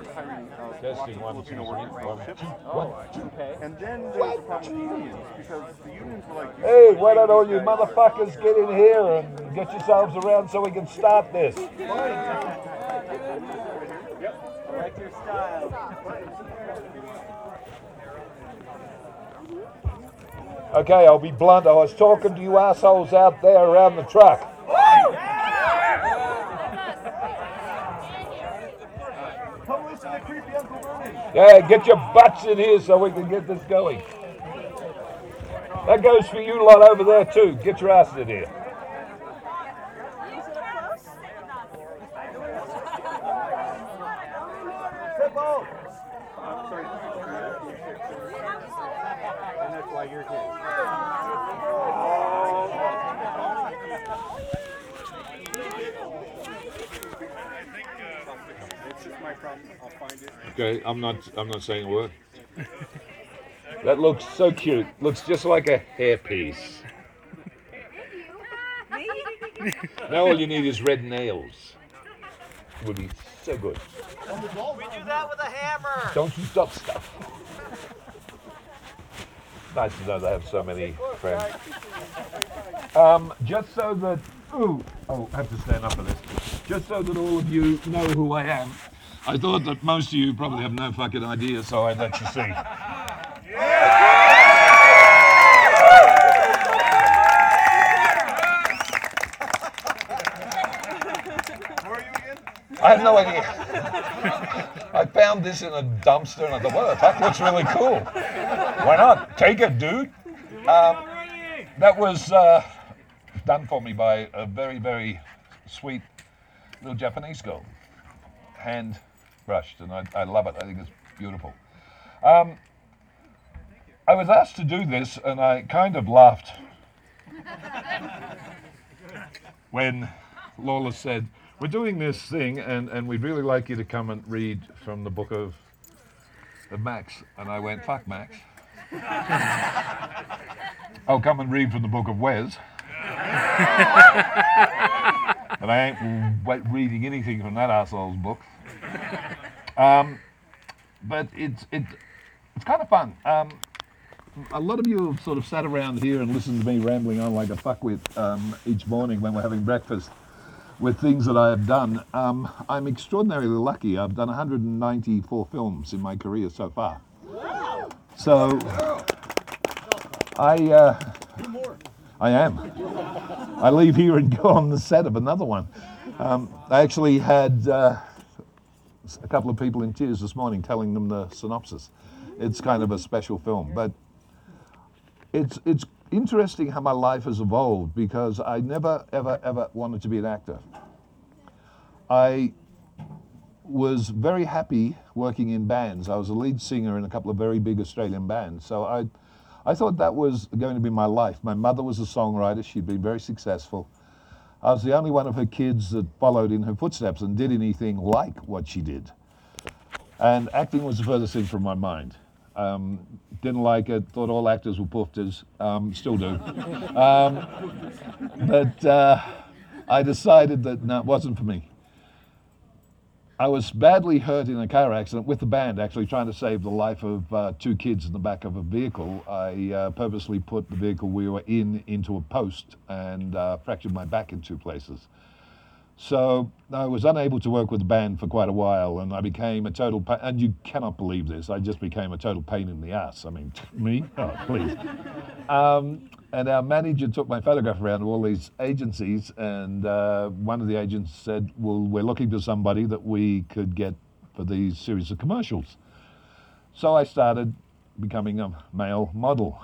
easy. Start hiring uh, lots of two, Filipino workers three, on one. ships. What? And then there's the problem with the unions because the unions were like, Hey, why don't all you motherfuckers get in here and get yourselves around so we can start this? Okay, I'll be blunt. I was talking to you assholes out there around the truck. come listen to creepy Uncle Bernie. Yeah, get your butts in here so we can get this going. That goes for you lot over there too. Get your asses in here. That's why you're here. It's just my problem. I'll find it. Okay, I'm not. I'm not saying a word. That looks so cute. Looks just like a hairpiece. now all you need is red nails. Would be so good. We do that with a hammer. Don't you stop stuff. Nice to know they have so many friends. Um, just so that, ooh, oh, I have to stand up for this. Just so that all of you know who I am. I thought that most of you probably have no fucking idea, so I'd let you see. Where are you again? I have no idea. I found this in a dumpster and I thought, well, that looks really cool. Why not? Take it, dude. Um, that was uh, done for me by a very, very sweet little Japanese girl. Hand brushed, and I, I love it. I think it's beautiful. Um, I was asked to do this, and I kind of laughed when Lola said, We're doing this thing, and, and we'd really like you to come and read from the book of, of Max. And I went, Fuck Max. I'll come and read from the book of Wez. and I ain't reading anything from that asshole's book. Um, but it's, it, it's kind of fun. Um, a lot of you have sort of sat around here and listened to me rambling on like a fuckwit um, each morning when we're having breakfast with things that I have done. Um, I'm extraordinarily lucky. I've done 194 films in my career so far. So I, uh, I am. I leave here and go on the set of another one. Um, I actually had uh, a couple of people in tears this morning telling them the synopsis. It's kind of a special film, but it's it's interesting how my life has evolved because I never ever ever wanted to be an actor. I was very happy working in bands. I was a lead singer in a couple of very big Australian bands, so I I thought that was going to be my life. My mother was a songwriter; she'd been very successful. I was the only one of her kids that followed in her footsteps and did anything like what she did. And acting was the furthest thing from my mind. Um, didn't like it. Thought all actors were poofters. Um, still do. Um, but uh, I decided that no, it wasn't for me. I was badly hurt in a car accident with the band, actually trying to save the life of uh, two kids in the back of a vehicle. I uh, purposely put the vehicle we were in into a post and uh, fractured my back in two places. So I was unable to work with the band for quite a while, and I became a total. Pa- and you cannot believe this. I just became a total pain in the ass. I mean, me? Oh, please. Um, and our manager took my photograph around to all these agencies, and uh, one of the agents said, "Well, we're looking for somebody that we could get for these series of commercials." So I started becoming a male model.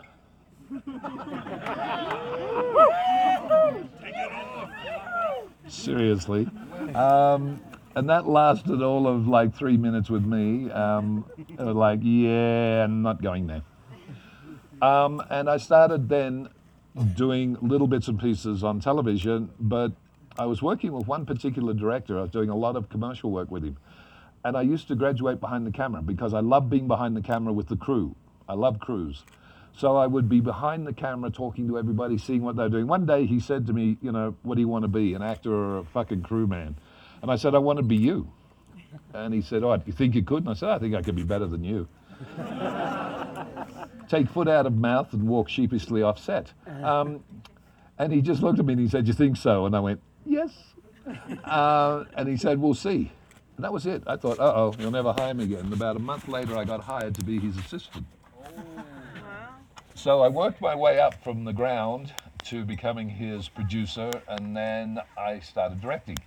Seriously. Um, and that lasted all of like three minutes with me. Um, like, yeah, I'm not going there. Um, and I started then doing little bits and pieces on television, but I was working with one particular director. I was doing a lot of commercial work with him. And I used to graduate behind the camera because I love being behind the camera with the crew. I love crews. So I would be behind the camera talking to everybody, seeing what they're doing. One day he said to me, You know, what do you want to be, an actor or a fucking crewman? And I said, I want to be you. And he said, Oh, you think you could? And I said, I think I could be better than you. Take foot out of mouth and walk sheepishly off set. Um, and he just looked at me and he said, You think so? And I went, Yes. Uh, and he said, We'll see. And that was it. I thought, uh oh, he'll never hire me again. And about a month later, I got hired to be his assistant. So I worked my way up from the ground to becoming his producer, and then I started directing,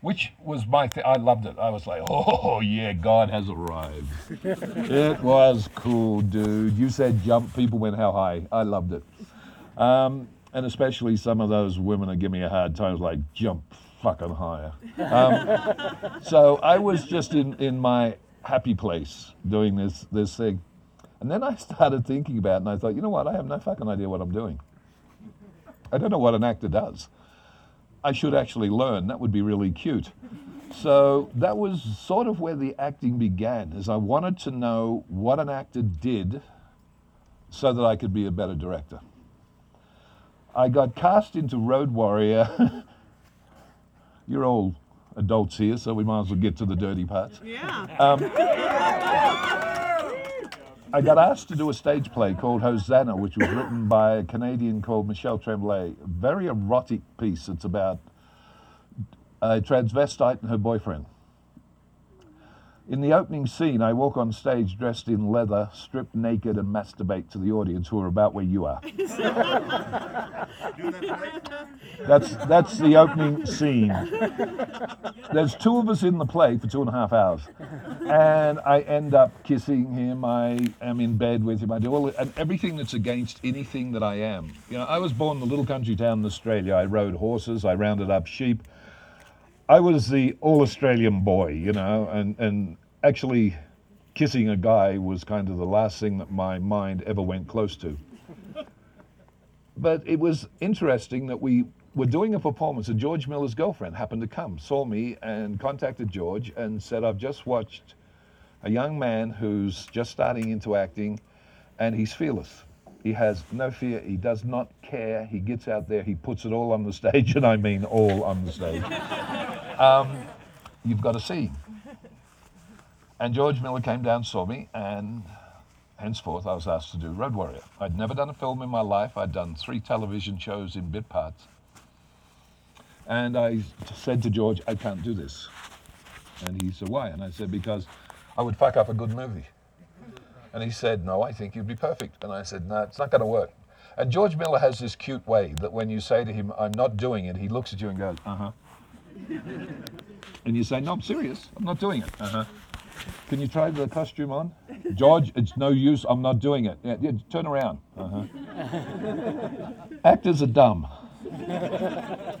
which was my thing. I loved it. I was like, oh, yeah, God has arrived. it was cool, dude. You said jump, people went how high. I loved it. Um, and especially some of those women that give me a hard time, like jump fucking higher. Um, so I was just in, in my happy place doing this, this thing. And then I started thinking about it and I thought, you know what, I have no fucking idea what I'm doing. I don't know what an actor does. I should actually learn. That would be really cute. So that was sort of where the acting began, is I wanted to know what an actor did so that I could be a better director. I got cast into Road Warrior. You're all adults here, so we might as well get to the dirty parts. Um, I got asked to do a stage play called Hosanna, which was written by a Canadian called Michel Tremblay. A very erotic piece. It's about a transvestite and her boyfriend. In the opening scene, I walk on stage dressed in leather, stripped naked, and masturbate to the audience who are about where you are. That's, that's the opening scene. There's two of us in the play for two and a half hours. And I end up kissing him. I am in bed with him. I do all and everything that's against anything that I am. You know, I was born in a little country town in Australia. I rode horses. I rounded up sheep. I was the all Australian boy, you know, and, and actually kissing a guy was kind of the last thing that my mind ever went close to. But it was interesting that we were doing a performance, and George Miller's girlfriend happened to come, saw me, and contacted George and said, I've just watched a young man who's just starting into acting, and he's fearless. He has no fear. He does not care. He gets out there. He puts it all on the stage, and I mean all on the stage. Um, you've got to see. And George Miller came down, saw me, and henceforth I was asked to do Road Warrior. I'd never done a film in my life. I'd done three television shows in bit parts. And I said to George, I can't do this. And he said, why? And I said, because I would fuck up a good movie. And he said, no, I think you'd be perfect. And I said, no, it's not going to work. And George Miller has this cute way that when you say to him, I'm not doing it, he looks at you and goes, uh huh. and you say, no, I'm serious. I'm not doing it. Uh huh. Can you try the costume on? George, it's no use. I'm not doing it. Yeah, yeah turn around. Uh-huh. Actors are dumb.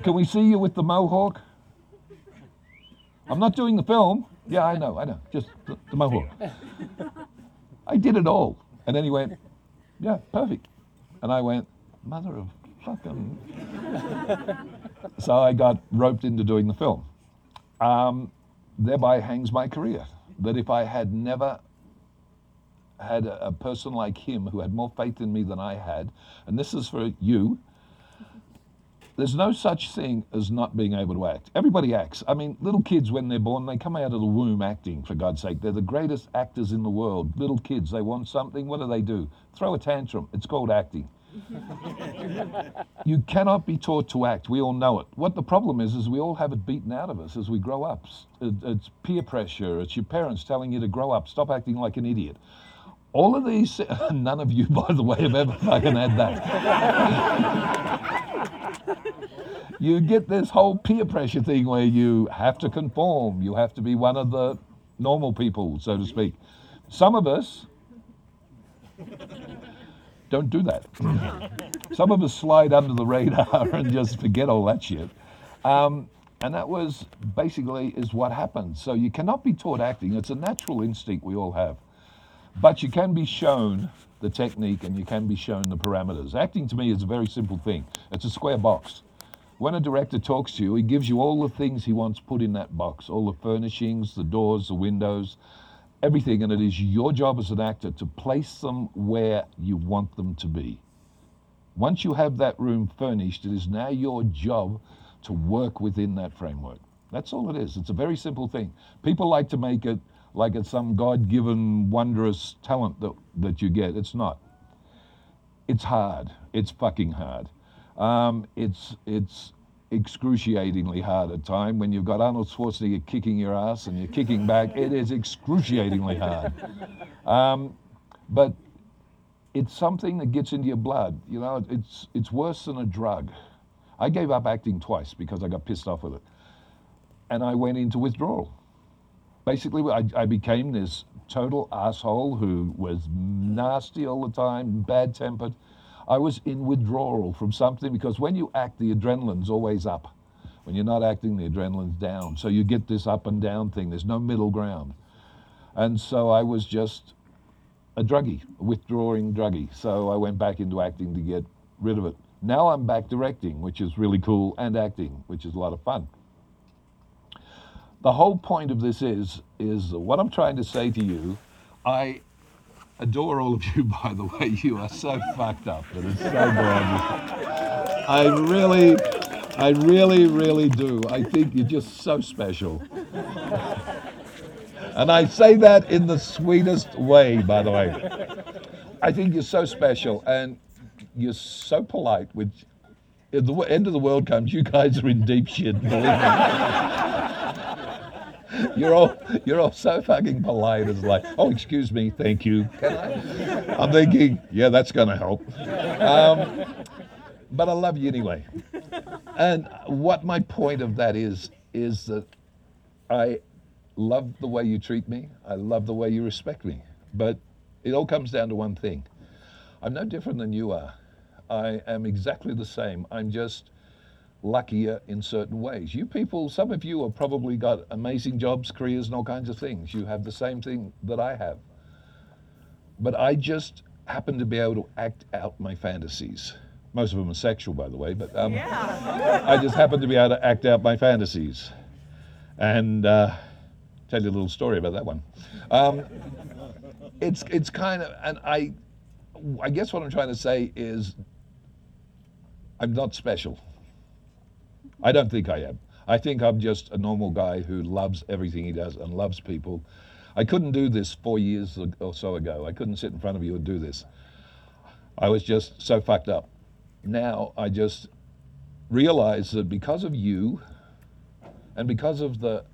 Can we see you with the mohawk? I'm not doing the film. Yeah, I know, I know. Just the, the mohawk. I did it all. And then he went, yeah, perfect. And I went, mother of fucking. So I got roped into doing the film. Um, thereby hangs my career. That if I had never had a, a person like him who had more faith in me than I had, and this is for you, there's no such thing as not being able to act. Everybody acts. I mean, little kids, when they're born, they come out of the womb acting, for God's sake. They're the greatest actors in the world. Little kids, they want something. What do they do? Throw a tantrum. It's called acting. you cannot be taught to act. We all know it. What the problem is, is we all have it beaten out of us as we grow up. It's peer pressure. It's your parents telling you to grow up. Stop acting like an idiot. All of these, none of you, by the way, have ever fucking had that. you get this whole peer pressure thing where you have to conform. You have to be one of the normal people, so to speak. Some of us don't do that. Some of us slide under the radar and just forget all that shit. Um, and that was basically is what happened. So you cannot be taught acting. It's a natural instinct we all have. But you can be shown the technique and you can be shown the parameters. Acting to me is a very simple thing. It's a square box. When a director talks to you, he gives you all the things he wants put in that box, all the furnishings, the doors, the windows, everything, and it is your job as an actor to place them where you want them to be. Once you have that room furnished, it is now your job to work within that framework. That's all it is. It's a very simple thing. People like to make it like it's some God given wondrous talent that, that you get. It's not. It's hard. It's fucking hard. Um, it's, it's excruciatingly hard at time when you've got Arnold Schwarzenegger kicking your ass and you're kicking back. It is excruciatingly hard. Um, but it's something that gets into your blood. You know, it's, it's worse than a drug. I gave up acting twice because I got pissed off with it. And I went into withdrawal. Basically, I, I became this total asshole who was nasty all the time, bad tempered. I was in withdrawal from something because when you act, the adrenaline's always up. When you're not acting, the adrenaline's down. So you get this up and down thing. There's no middle ground. And so I was just a druggie, a withdrawing druggie. So I went back into acting to get rid of it. Now I'm back directing, which is really cool, and acting, which is a lot of fun. The whole point of this is, is what I'm trying to say to you. I adore all of you, by the way. You are so fucked up, but it's so gorgeous. I really, I really, really do. I think you're just so special. And I say that in the sweetest way, by the way. I think you're so special and you're so polite, which if the end of the world comes, you guys are in deep shit, believe me. You're all you're all so fucking polite. It's like, oh, excuse me, thank you. Can I? I'm thinking, yeah, that's gonna help. Um, but I love you anyway. And what my point of that is is that I love the way you treat me. I love the way you respect me. But it all comes down to one thing. I'm no different than you are. I am exactly the same. I'm just luckier in certain ways. You people, some of you have probably got amazing jobs, careers, and all kinds of things. You have the same thing that I have. But I just happen to be able to act out my fantasies. Most of them are sexual, by the way, but um, yeah. I just happen to be able to act out my fantasies. And uh, tell you a little story about that one. Um, it's it's kind of, and I, I guess what I'm trying to say is, I'm not special. I don't think I am. I think I'm just a normal guy who loves everything he does and loves people. I couldn't do this four years or so ago. I couldn't sit in front of you and do this. I was just so fucked up. Now I just realize that because of you and because of the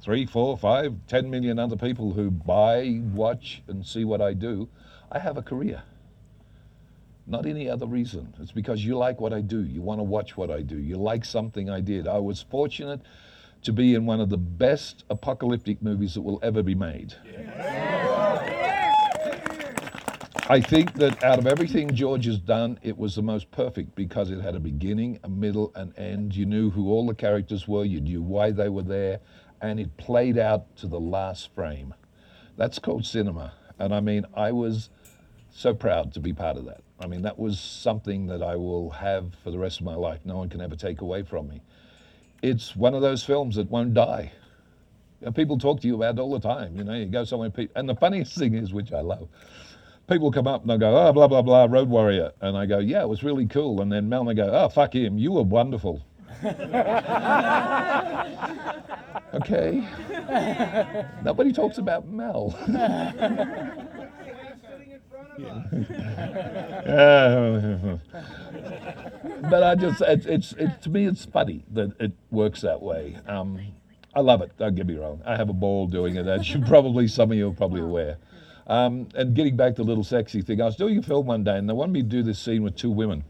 three, four, five, ten million other people who buy, watch, and see what I do, I have a career not any other reason. It's because you like what I do. You want to watch what I do. You like something I did. I was fortunate to be in one of the best apocalyptic movies that will ever be made. I think that out of everything George has done, it was the most perfect because it had a beginning, a middle, and end. You knew who all the characters were, you knew why they were there, and it played out to the last frame. That's called cinema. And I mean, I was so proud to be part of that. I mean, that was something that I will have for the rest of my life. No one can ever take away from me. It's one of those films that won't die. You know, people talk to you about it all the time. You know, you go somewhere, and the funniest thing is, which I love, people come up and they'll go, oh, blah, blah, blah, Road Warrior. And I go, yeah, it was really cool. And then Mel and they go, oh, fuck him, you were wonderful. okay. Nobody talks about Mel. But I just, it's, it's, it, to me, it's funny that it works that way. Um, I love it. Don't get me wrong. I have a ball doing it, as you probably some of you are probably aware. Um, and getting back to the little sexy thing, I was doing a film one day, and they wanted me to do this scene with two women.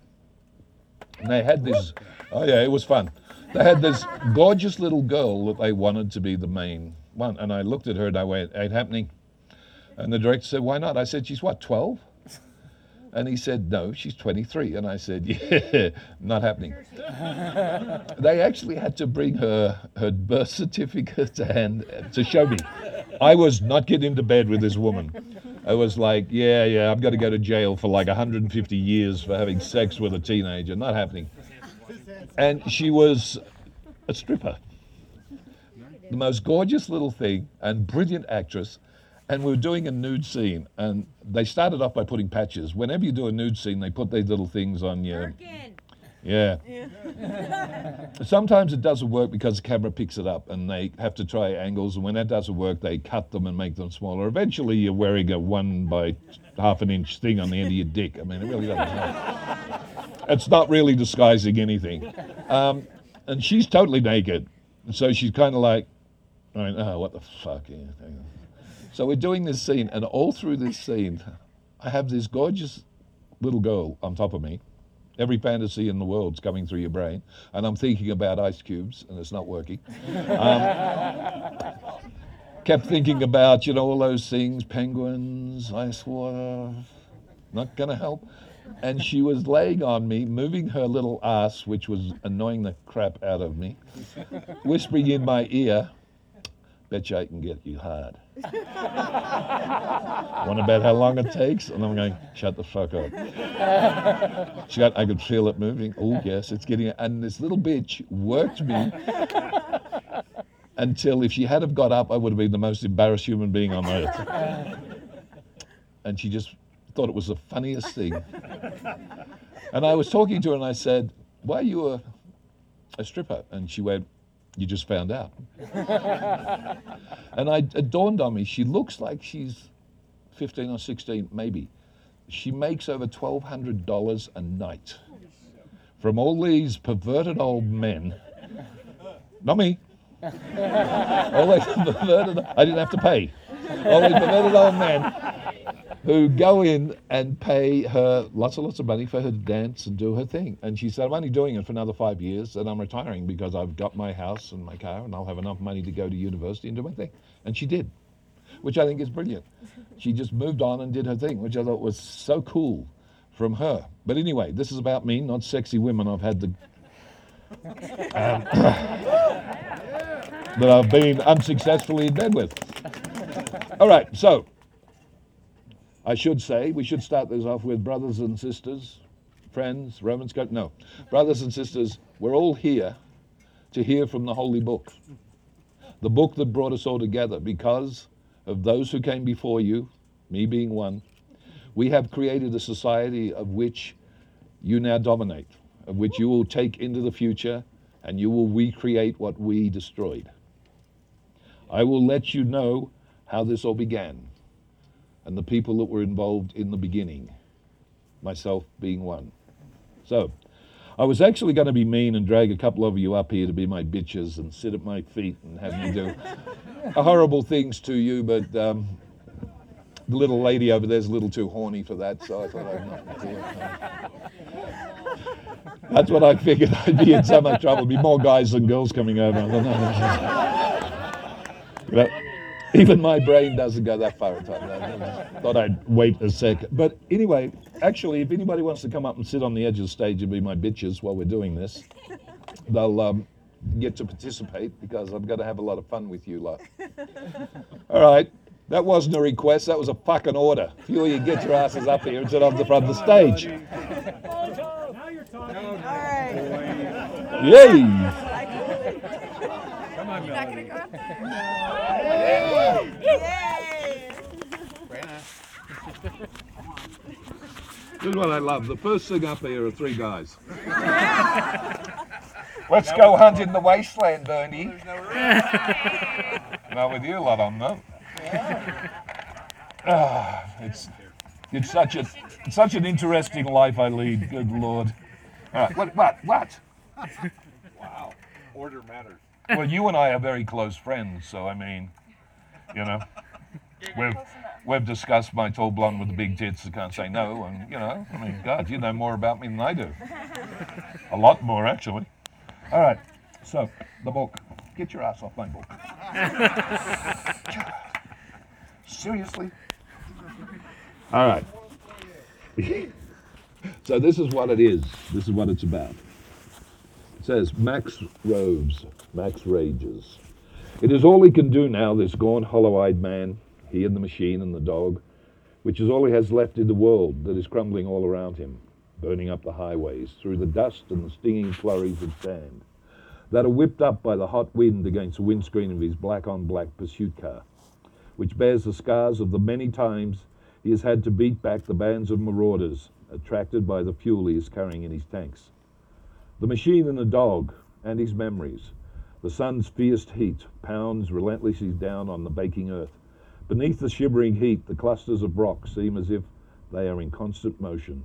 And they had this. Oh yeah, it was fun. They had this gorgeous little girl that they wanted to be the main one, and I looked at her and I went, "Ain't happening." And the director said, "Why not?" I said, "She's what, 12?" And he said, No, she's 23. And I said, Yeah, not happening. they actually had to bring her her birth certificate and uh, to show me. I was not getting into bed with this woman. I was like, Yeah, yeah, I've got to go to jail for like 150 years for having sex with a teenager. Not happening. And she was a stripper. The most gorgeous little thing and brilliant actress and we were doing a nude scene, and they started off by putting patches. Whenever you do a nude scene, they put these little things on you. Yeah. Sometimes it doesn't work because the camera picks it up, and they have to try angles. And when that doesn't work, they cut them and make them smaller. Eventually, you're wearing a one by half an inch thing on the end of your dick. I mean, it really doesn't help. It's not really disguising anything. Um, and she's totally naked, so she's kind of like, I mean, oh, what the fuck? So we're doing this scene, and all through this scene, I have this gorgeous little girl on top of me. Every fantasy in the world's coming through your brain, and I'm thinking about ice cubes, and it's not working. Um, kept thinking about, you know, all those things penguins, ice water, not going to help. And she was laying on me, moving her little ass, which was annoying the crap out of me, whispering in my ear, Bet you I can get you hard. Want to bet how long it takes? And I'm going, shut the fuck up. She got, I could feel it moving. Oh, yes, it's getting, and this little bitch worked me until if she had have got up, I would have been the most embarrassed human being on earth. And she just thought it was the funniest thing. And I was talking to her and I said, why are you a, a stripper? And she went, you just found out. and I, it dawned on me, she looks like she's 15 or 16, maybe. She makes over $1,200 a night from all these perverted old men. Not me. all these perverted, I didn't have to pay. All these perverted old men who go in and pay her lots and lots of money for her to dance and do her thing. And she said, I'm only doing it for another five years and I'm retiring because I've got my house and my car and I'll have enough money to go to university and do my thing. And she did, which I think is brilliant. She just moved on and did her thing, which I thought was so cool from her. But anyway, this is about me, not sexy women I've had the. Um, that I've been unsuccessfully in bed with. All right, so I should say, we should start this off with brothers and sisters, friends, Romans, no. Brothers and sisters, we're all here to hear from the Holy Book, the book that brought us all together because of those who came before you, me being one. We have created a society of which you now dominate, of which you will take into the future and you will recreate what we destroyed. I will let you know how this all began and the people that were involved in the beginning, myself being one. So, I was actually going to be mean and drag a couple of you up here to be my bitches and sit at my feet and have me do horrible things to you, but um, the little lady over there's a little too horny for that, so I thought I'd not do it. That's what I figured I'd be in so much trouble. There'd be more guys than girls coming over. But, even my brain doesn't go that far. I thought I'd wait a sec. But anyway, actually, if anybody wants to come up and sit on the edge of the stage and be my bitches while we're doing this, they'll um, get to participate because I'm going to have a lot of fun with you lot. All right. That wasn't a request, that was a fucking order. A few of you get your asses up here and sit on the front of the stage. Now you're talking. All right. Yay! Come on, You're not gonna Melody. go up there? Yay! This is what I love. The first thing up here are three guys. Let's go hunt in the wasteland, Bernie. Not with you lot on them. Ah, it's it's such a it's such an interesting life I lead. Good lord. All right, what what what? Wow. Order matters. Well, you and I are very close friends, so I mean, you know, we've we've discussed my tall blonde with the big tits that can't say no, and you know, I mean, God, you know more about me than I do. A lot more, actually. All right, so the book. Get your ass off my book. Seriously? All right. so this is what it is. This is what it's about. It says Max roves, Max rages. It is all he can do now, this gaunt, hollow eyed man, he and the machine and the dog, which is all he has left in the world that is crumbling all around him, burning up the highways through the dust and the stinging flurries of sand that are whipped up by the hot wind against the windscreen of his black on black pursuit car, which bears the scars of the many times he has had to beat back the bands of marauders attracted by the fuel he is carrying in his tanks. The machine and the dog, and his memories. The sun's fierce heat pounds relentlessly down on the baking earth. Beneath the shivering heat, the clusters of rock seem as if they are in constant motion.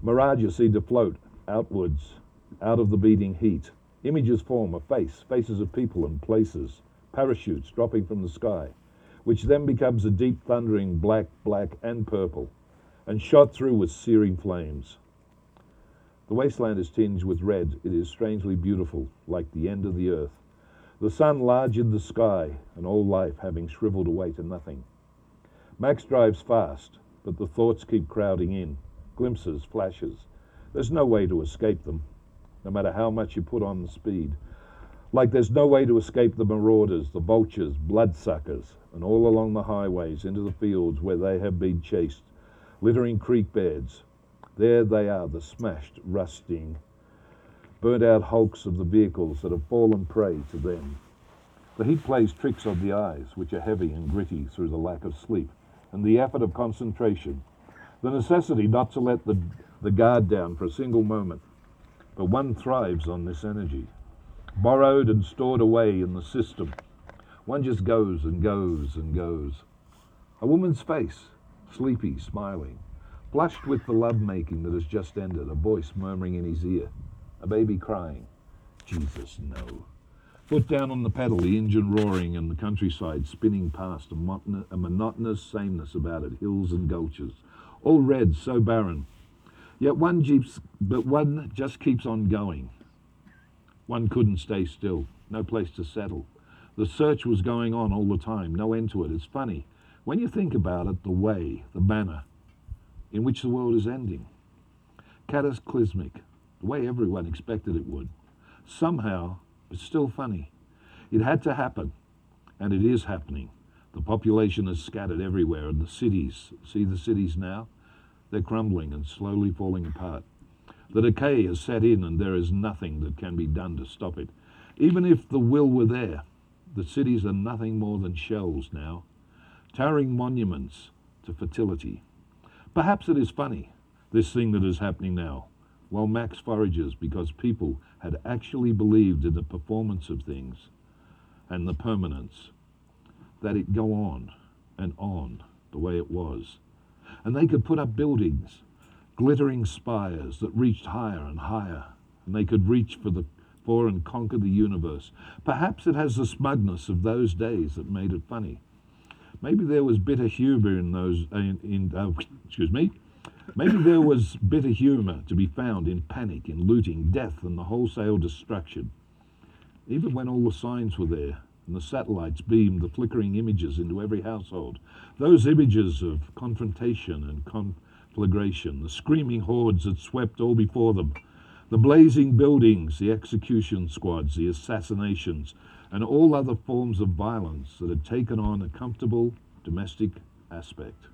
Mirages seem to float outwards, out of the beating heat. Images form a face, faces of people and places, parachutes dropping from the sky, which then becomes a deep thundering black, black, and purple, and shot through with searing flames. The wasteland is tinged with red. It is strangely beautiful, like the end of the earth. The sun large in the sky, and all life having shriveled away to nothing. Max drives fast, but the thoughts keep crowding in. Glimpses, flashes. There's no way to escape them, no matter how much you put on the speed. Like there's no way to escape the marauders, the vultures, bloodsuckers, and all along the highways into the fields where they have been chased, littering creek beds, there they are, the smashed, rusting, burnt out hulks of the vehicles that have fallen prey to them. The heat plays tricks on the eyes, which are heavy and gritty through the lack of sleep, and the effort of concentration, the necessity not to let the, the guard down for a single moment. But one thrives on this energy, borrowed and stored away in the system. One just goes and goes and goes. A woman's face, sleepy, smiling, flushed with the love-making that has just ended, a voice murmuring in his ear, a baby crying, Jesus, no. Foot down on the pedal, the engine roaring and the countryside spinning past, a, monotonous, a monotonous sameness about it, hills and gulches, all red, so barren. Yet one jeeps, but one just keeps on going. One couldn't stay still, no place to settle. The search was going on all the time, no end to it. It's funny. When you think about it, the way, the manner in which the world is ending. Cataclysmic, the way everyone expected it would. Somehow, it's still funny. It had to happen, and it is happening. The population is scattered everywhere, and the cities, see the cities now? They're crumbling and slowly falling apart. The decay has set in, and there is nothing that can be done to stop it. Even if the will were there, the cities are nothing more than shells now, towering monuments to fertility. Perhaps it is funny, this thing that is happening now, while Max forages because people had actually believed in the performance of things and the permanence, that it go on and on the way it was. And they could put up buildings, glittering spires that reached higher and higher, and they could reach for the for and conquer the universe. Perhaps it has the smugness of those days that made it funny. Maybe there was bitter humor in those. In, in uh, excuse me. Maybe there was bitter humor to be found in panic, in looting, death, and the wholesale destruction. Even when all the signs were there and the satellites beamed the flickering images into every household, those images of confrontation and conflagration, the screaming hordes that swept all before them, the blazing buildings, the execution squads, the assassinations, and all other forms of violence that had taken on a comfortable domestic aspect.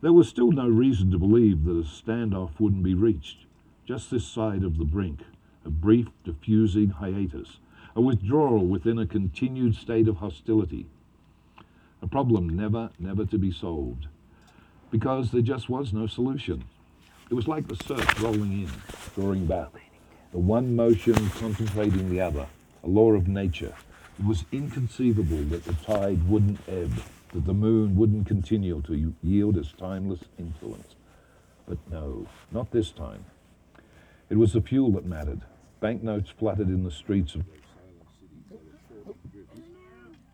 There was still no reason to believe that a standoff wouldn't be reached, just this side of the brink, a brief, diffusing hiatus, a withdrawal within a continued state of hostility. A problem never, never to be solved, because there just was no solution. It was like the surf rolling in, drawing back, the one motion contemplating the other, a law of nature. It was inconceivable that the tide wouldn't ebb, that the moon wouldn't continue to yield its timeless influence. But no, not this time. It was the fuel that mattered. Banknotes fluttered in the streets of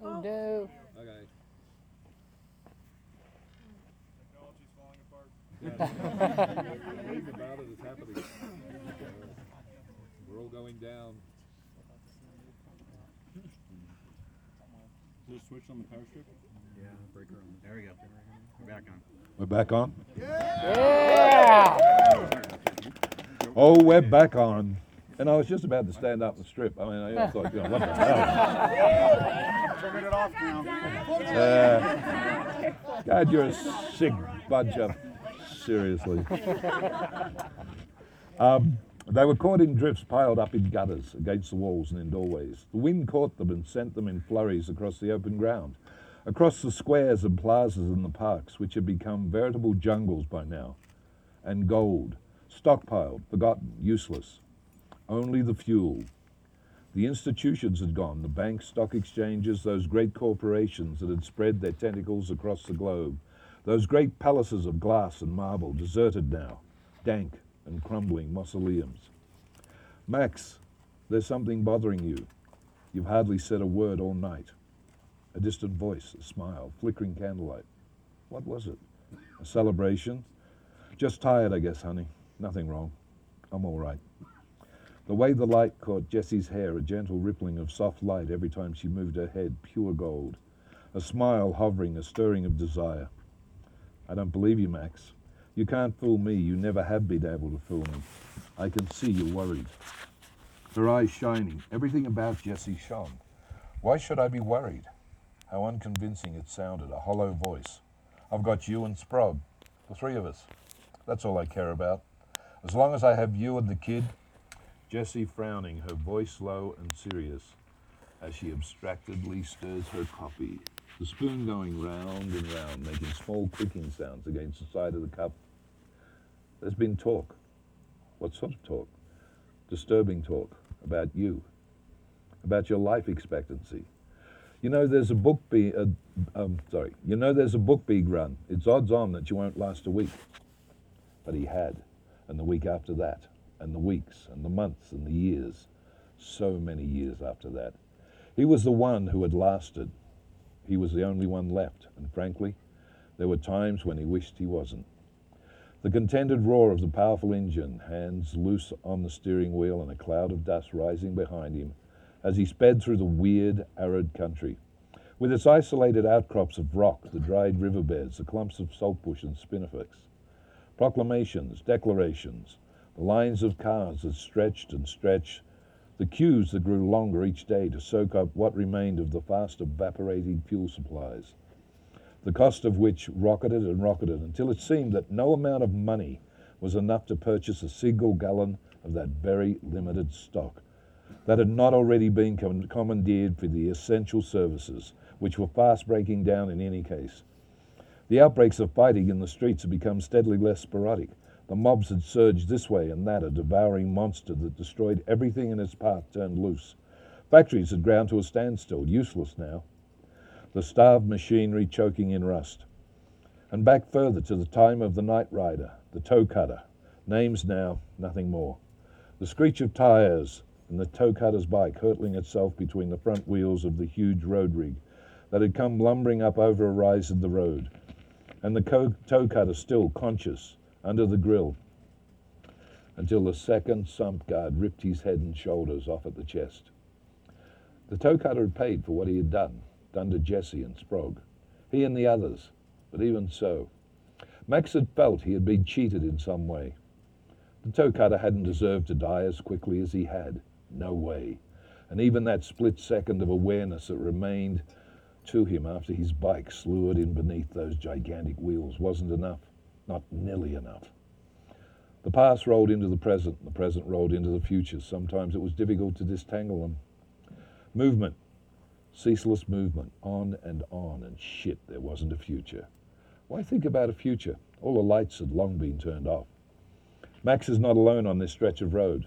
Oh no. Reading about it is. We're all going down. Is a switch on the power strip? Yeah, breaker on. There we go. We're back on. We're back on? Yeah. Oh, we're back on. And I was just about to stand up and strip. I mean, I thought, you know, what the hell? Turn it off now. Uh, God, you're a sick bunch of. Seriously. Um, they were caught in drifts piled up in gutters against the walls and in doorways. The wind caught them and sent them in flurries across the open ground, across the squares and plazas and the parks, which had become veritable jungles by now. And gold, stockpiled, forgotten, useless. Only the fuel. The institutions had gone, the banks, stock exchanges, those great corporations that had spread their tentacles across the globe. Those great palaces of glass and marble, deserted now, dank and crumbling mausoleums. Max, there's something bothering you. You've hardly said a word all night. A distant voice, a smile, flickering candlelight. What was it? A celebration? Just tired, I guess, honey. Nothing wrong. I'm all right. The way the light caught Jessie's hair, a gentle rippling of soft light every time she moved her head, pure gold. A smile hovering, a stirring of desire. I don't believe you, Max. You can't fool me. You never have been able to fool me. I can see you're worried. Her eyes shining. Everything about Jessie shone. Why should I be worried? How unconvincing it sounded, a hollow voice. I've got you and Sprog, the three of us. That's all I care about. As long as I have you and the kid. Jessie frowning, her voice low and serious, as she abstractedly stirs her coffee, the spoon going round and round, making small clicking sounds against the side of the cup. There's been talk. What sort of talk? Disturbing talk about you, about your life expectancy. You know, there's a book be uh, um, sorry. You know, there's a book being run. It's odds on that you won't last a week. But he had, and the week after that, and the weeks, and the months, and the years, so many years after that. He was the one who had lasted. He was the only one left, and frankly, there were times when he wished he wasn't. The contented roar of the powerful engine, hands loose on the steering wheel, and a cloud of dust rising behind him as he sped through the weird, arid country. With its isolated outcrops of rock, the dried riverbeds, the clumps of saltbush and spinifex. Proclamations, declarations, the lines of cars that stretched and stretched, the queues that grew longer each day to soak up what remained of the fast evaporating fuel supplies, the cost of which rocketed and rocketed until it seemed that no amount of money was enough to purchase a single gallon of that very limited stock that had not already been com- commandeered for the essential services, which were fast breaking down in any case. The outbreaks of fighting in the streets had become steadily less sporadic. The mobs had surged this way and that, a devouring monster that destroyed everything in its path turned loose. Factories had ground to a standstill, useless now. The starved machinery choking in rust. And back further to the time of the Nightrider, the Toecutter. Names now, nothing more. The screech of tires and the Toecutter's bike hurtling itself between the front wheels of the huge road rig that had come lumbering up over a rise in the road. And the co- Toecutter still conscious under the grill until the second sump guard ripped his head and shoulders off at the chest. The Toecutter had paid for what he had done, to Jessie and Sprog, He and the others, but even so. Max had felt he had been cheated in some way. The Toecutter hadn't deserved to die as quickly as he had. No way. And even that split second of awareness that remained to him after his bike slewed in beneath those gigantic wheels wasn't enough. Not nearly enough. The past rolled into the present, the present rolled into the future. Sometimes it was difficult to disentangle them. Movement, ceaseless movement, on and on, and shit, there wasn't a future. Why think about a future? All the lights had long been turned off. Max is not alone on this stretch of road.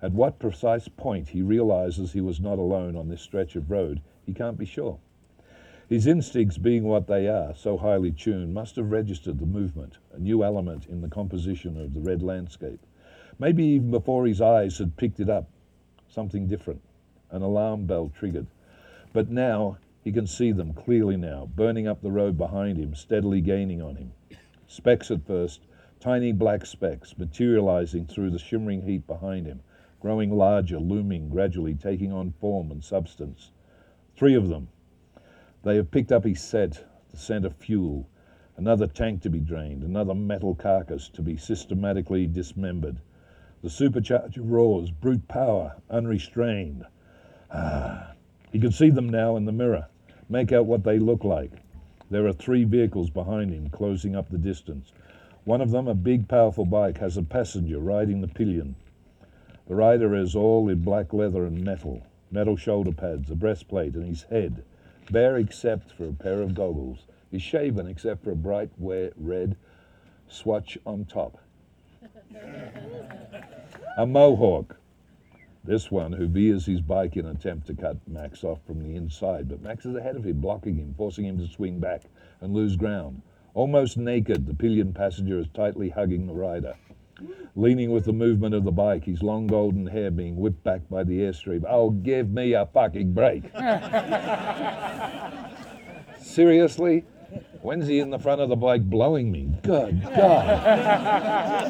At what precise point he realizes he was not alone on this stretch of road, he can't be sure. His instincts, being what they are, so highly tuned, must have registered the movement, a new element in the composition of the red landscape. Maybe even before his eyes had picked it up, something different, an alarm bell triggered. But now he can see them clearly now, burning up the road behind him, steadily gaining on him. Specks at first, tiny black specks materializing through the shimmering heat behind him, growing larger, looming, gradually taking on form and substance. Three of them. They have picked up his scent, the scent of fuel, another tank to be drained, another metal carcass to be systematically dismembered. The supercharger roars, brute power, unrestrained. Ah, he can see them now in the mirror, make out what they look like. There are three vehicles behind him, closing up the distance. One of them, a big, powerful bike, has a passenger riding the pillion. The rider is all in black leather and metal, metal shoulder pads, a breastplate, and his head, bare except for a pair of goggles, is shaven except for a bright red swatch on top. a mohawk. This one who veers his bike in an attempt to cut Max off from the inside, but Max is ahead of him, blocking him, forcing him to swing back and lose ground. Almost naked, the pillion passenger is tightly hugging the rider. Leaning with the movement of the bike, his long golden hair being whipped back by the airstream. Oh, give me a fucking break. Seriously? When's he in the front of the bike blowing me? Good God.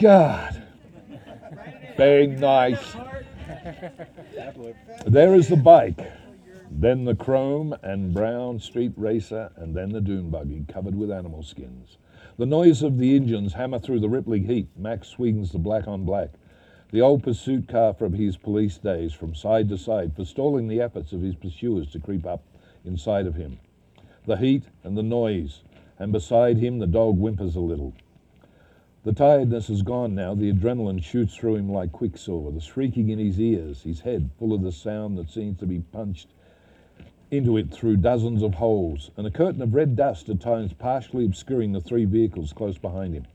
God. Very nice. There is the bike, then the chrome and brown street racer, and then the dune buggy covered with animal skins. The noise of the engines hammer through the rippling heat. Max swings the black on black. The old pursuit car from his police days from side to side, forestalling the efforts of his pursuers to creep up inside of him. The heat and the noise, and beside him the dog whimpers a little. The tiredness is gone now. The adrenaline shoots through him like quicksilver, the shrieking in his ears, his head full of the sound that seems to be punched into it through dozens of holes, and a curtain of red dust at times partially obscuring the three vehicles close behind him.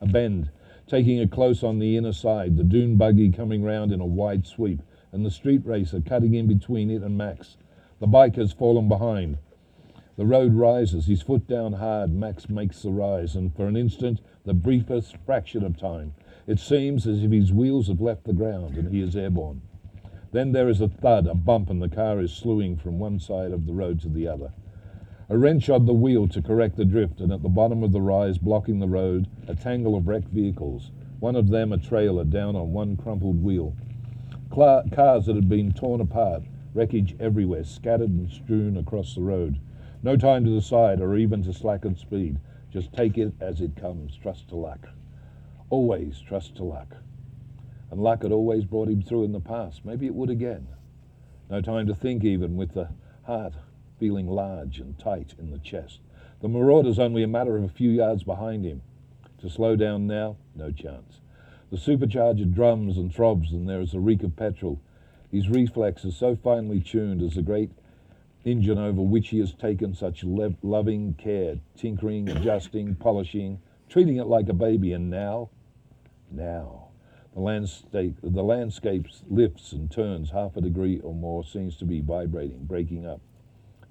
A bend, taking a close on the inner side, the dune buggy coming round in a wide sweep, and the street racer cutting in between it and Max. The bike has fallen behind. The road rises, his foot down hard, Max makes the rise, and for an instant, the briefest fraction of time, it seems as if his wheels have left the ground and he is airborne. Then there is a thud, a bump, and the car is slewing from one side of the road to the other. A wrench on the wheel to correct the drift, and at the bottom of the rise, blocking the road, a tangle of wrecked vehicles. One of them a trailer down on one crumpled wheel. Cla- cars that had been torn apart, wreckage everywhere, scattered and strewn across the road. No time to decide or even to slacken speed. Just take it as it comes. Trust to luck. Always trust to luck. And luck had always brought him through in the past. Maybe it would again. No time to think even with the heart feeling large and tight in the chest. The marauder's only a matter of a few yards behind him. To slow down now, no chance. The supercharger drums and throbs, and there is a reek of petrol. His reflexes so finely tuned as the great engine over which he has taken such loving care, tinkering, adjusting, polishing, treating it like a baby. And now, now, the landscape, the landscape lifts and turns half a degree or more, seems to be vibrating, breaking up.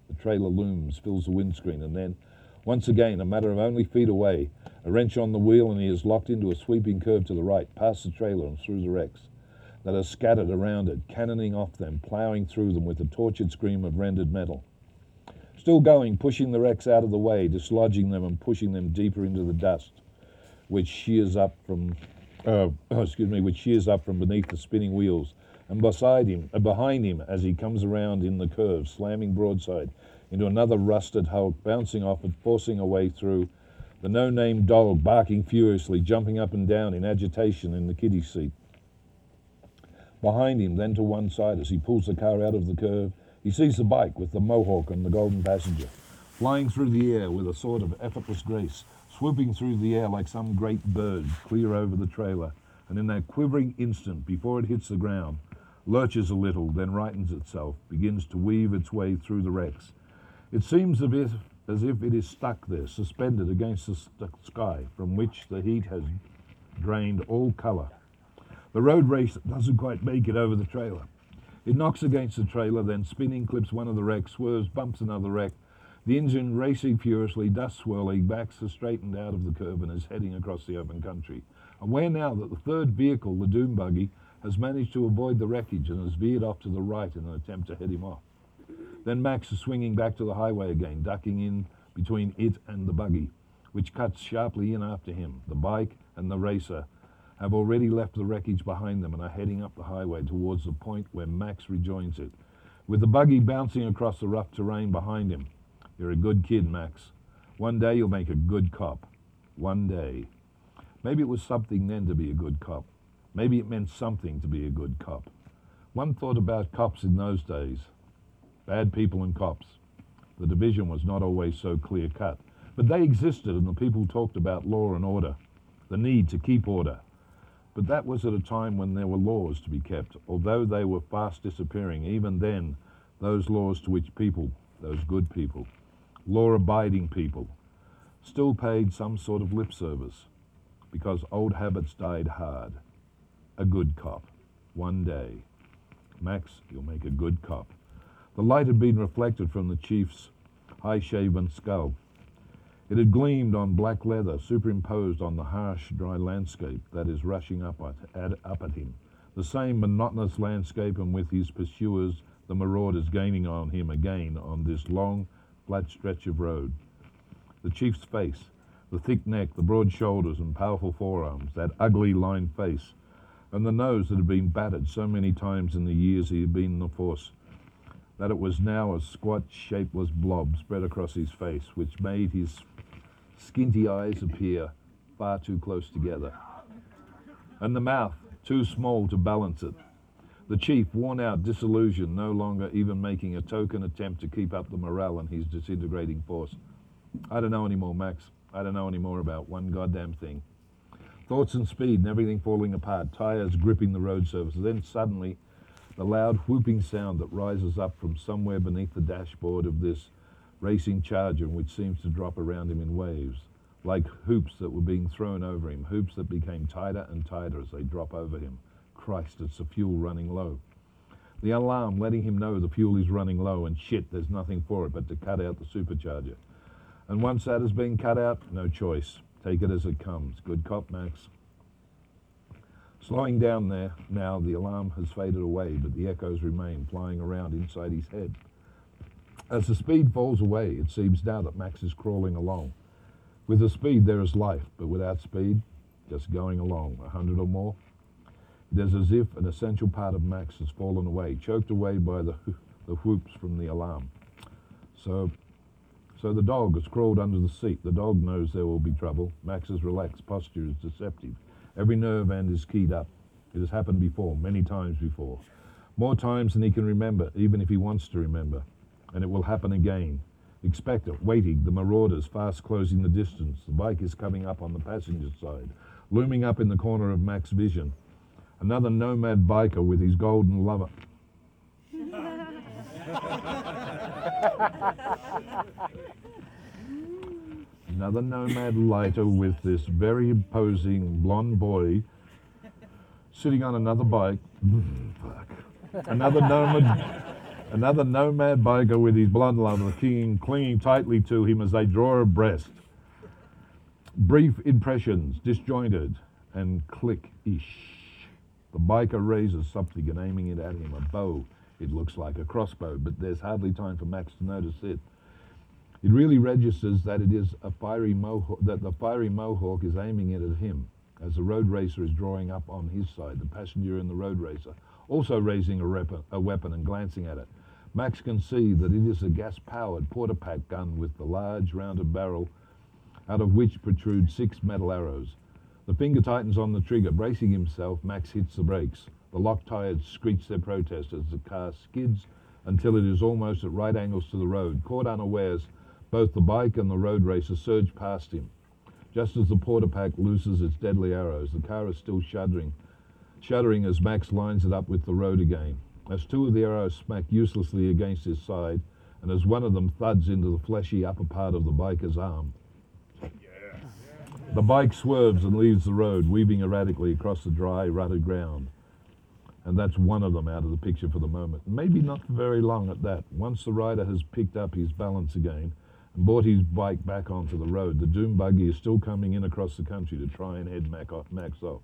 The trailer looms, fills the windscreen, and then, once again, a matter of only feet away, a wrench on the wheel, and he is locked into a sweeping curve to the right, past the trailer and through the wrecks that are scattered around it, cannoning off them, ploughing through them with a tortured scream of rendered metal. Still going, pushing the wrecks out of the way, dislodging them and pushing them deeper into the dust, which shears up from, uh, excuse me, which shears up from beneath the spinning wheels, and beside him, uh, behind him, as he comes around in the curve, slamming broadside into another rusted hulk, bouncing off and forcing a way through. The no-name dog barking furiously, jumping up and down in agitation in the kiddie seat. Behind him, then to one side, as he pulls the car out of the curve, he sees the bike with the mohawk and the golden passenger, flying through the air with a sort of effortless grace, swooping through the air like some great bird, clear over the trailer, and in that quivering instant before it hits the ground, lurches a little, then rightens itself, begins to weave its way through the wrecks. It seems as if, as if it is stuck there, suspended against the st- sky, from which the heat has drained all colour. The road racer doesn't quite make it over the trailer. It knocks against the trailer, then spinning, clips one of the wrecks, swerves, bumps another wreck. The engine racing furiously, dust swirling, backs are straightened out of the curve and is heading across the open country. Aware now that the third vehicle, the Doom Buggy, has managed to avoid the wreckage and has veered off to the right in an attempt to head him off. Then Max is swinging back to the highway again, ducking in between it and the buggy, which cuts sharply in after him. The bike and the racer have already left the wreckage behind them and are heading up the highway towards the point where Max rejoins it. With the buggy bouncing across the rough terrain behind him. You're a good kid, Max. One day you'll make a good cop. One day. Maybe it was something then to be a good cop. Maybe it meant something to be a good cop. One thought about cops in those days. Bad people and cops. The division was not always so clear cut. But they existed and the people talked about law and order, the need to keep order. But that was at a time when there were laws to be kept. Although they were fast disappearing, even then, those laws to which people, those good people, law abiding people, still paid some sort of lip service because old habits died hard. A good cop. One day. Max, you'll make a good cop. The light had been reflected from the chief's high shaven skull. It had gleamed on black leather, superimposed on the harsh, dry landscape that is rushing up at, at, up at him. The same monotonous landscape, and with his pursuers, the marauders, gaining on him again on this long, flat stretch of road. The chief's face, the thick neck, the broad shoulders and powerful forearms, that ugly lined face, and the nose that had been battered so many times in the years he had been in the force, that it was now a squat, shapeless blob spread across his face, which made his skinty eyes appear far too close together, and the mouth too small to balance it. The chief, worn out, disillusioned, no longer even making a token attempt to keep up the morale in his disintegrating force. I don't know anymore, Max. I don't know anymore about one goddamn thing. Thoughts and speed and everything falling apart, tires gripping the road surface. Then suddenly, the loud whooping sound that rises up from somewhere beneath the dashboard of this racing charger, which seems to drop around him in waves, like hoops that were being thrown over him, hoops that became tighter and tighter as they drop over him. Christ, it's the fuel running low. The alarm letting him know the fuel is running low and shit, there's nothing for it but to cut out the supercharger. And once that has been cut out, no choice. Take it as it comes. Good cop, Max. Slowing down there, now the alarm has faded away, but the echoes remain flying around inside his head. As the speed falls away, it seems now that Max is crawling along. With the speed, there is life, but without speed, just going along, a hundred or more. It is as if an essential part of Max has fallen away, choked away by the, the whoops from the alarm. So, so the dog has crawled under the seat. The dog knows there will be trouble. Max's relaxed posture is deceptive. Every nerve end is keyed up. It has happened before, many times before. More times than he can remember, even if he wants to remember. And it will happen again. Expect it, waiting, the marauders fast closing the distance. The bike is coming up on the passenger side, looming up in the corner of Mac's vision. Another nomad biker with his golden lover. Another nomad lighter with this very imposing blonde boy sitting on another bike. Another nomad, another nomad biker with his blonde lover clinging, clinging tightly to him as they draw abreast. Brief impressions, disjointed and click-ish. The biker raises something and aiming it at him, a bow. It looks like a crossbow, but there's hardly time for Max to notice it. It really registers that it is a fiery mohawk, that the fiery mohawk is aiming it at him as the road racer is drawing up on his side, the passenger and the road racer, also raising a, rep- a weapon and glancing at it. Max can see that it is a gas-powered porta-pack gun with the large rounded barrel out of which protrude six metal arrows. The finger tightens on the trigger. Bracing himself, Max hits the brakes. The locked tires screech their protest as the car skids until it is almost at right angles to the road. Caught unawares, both the bike and the road racer surge past him. Just as the porter pack looses its deadly arrows, the car is still shuddering, shuddering as Max lines it up with the road again. As two of the arrows smack uselessly against his side and as one of them thuds into the fleshy upper part of the biker's arm. The bike swerves and leaves the road, weaving erratically across the dry, rutted ground. And that's one of them out of the picture for the moment. Maybe not very long at that. Once the rider has picked up his balance again and brought his bike back onto the road, the doom buggy is still coming in across the country to try and head Max off.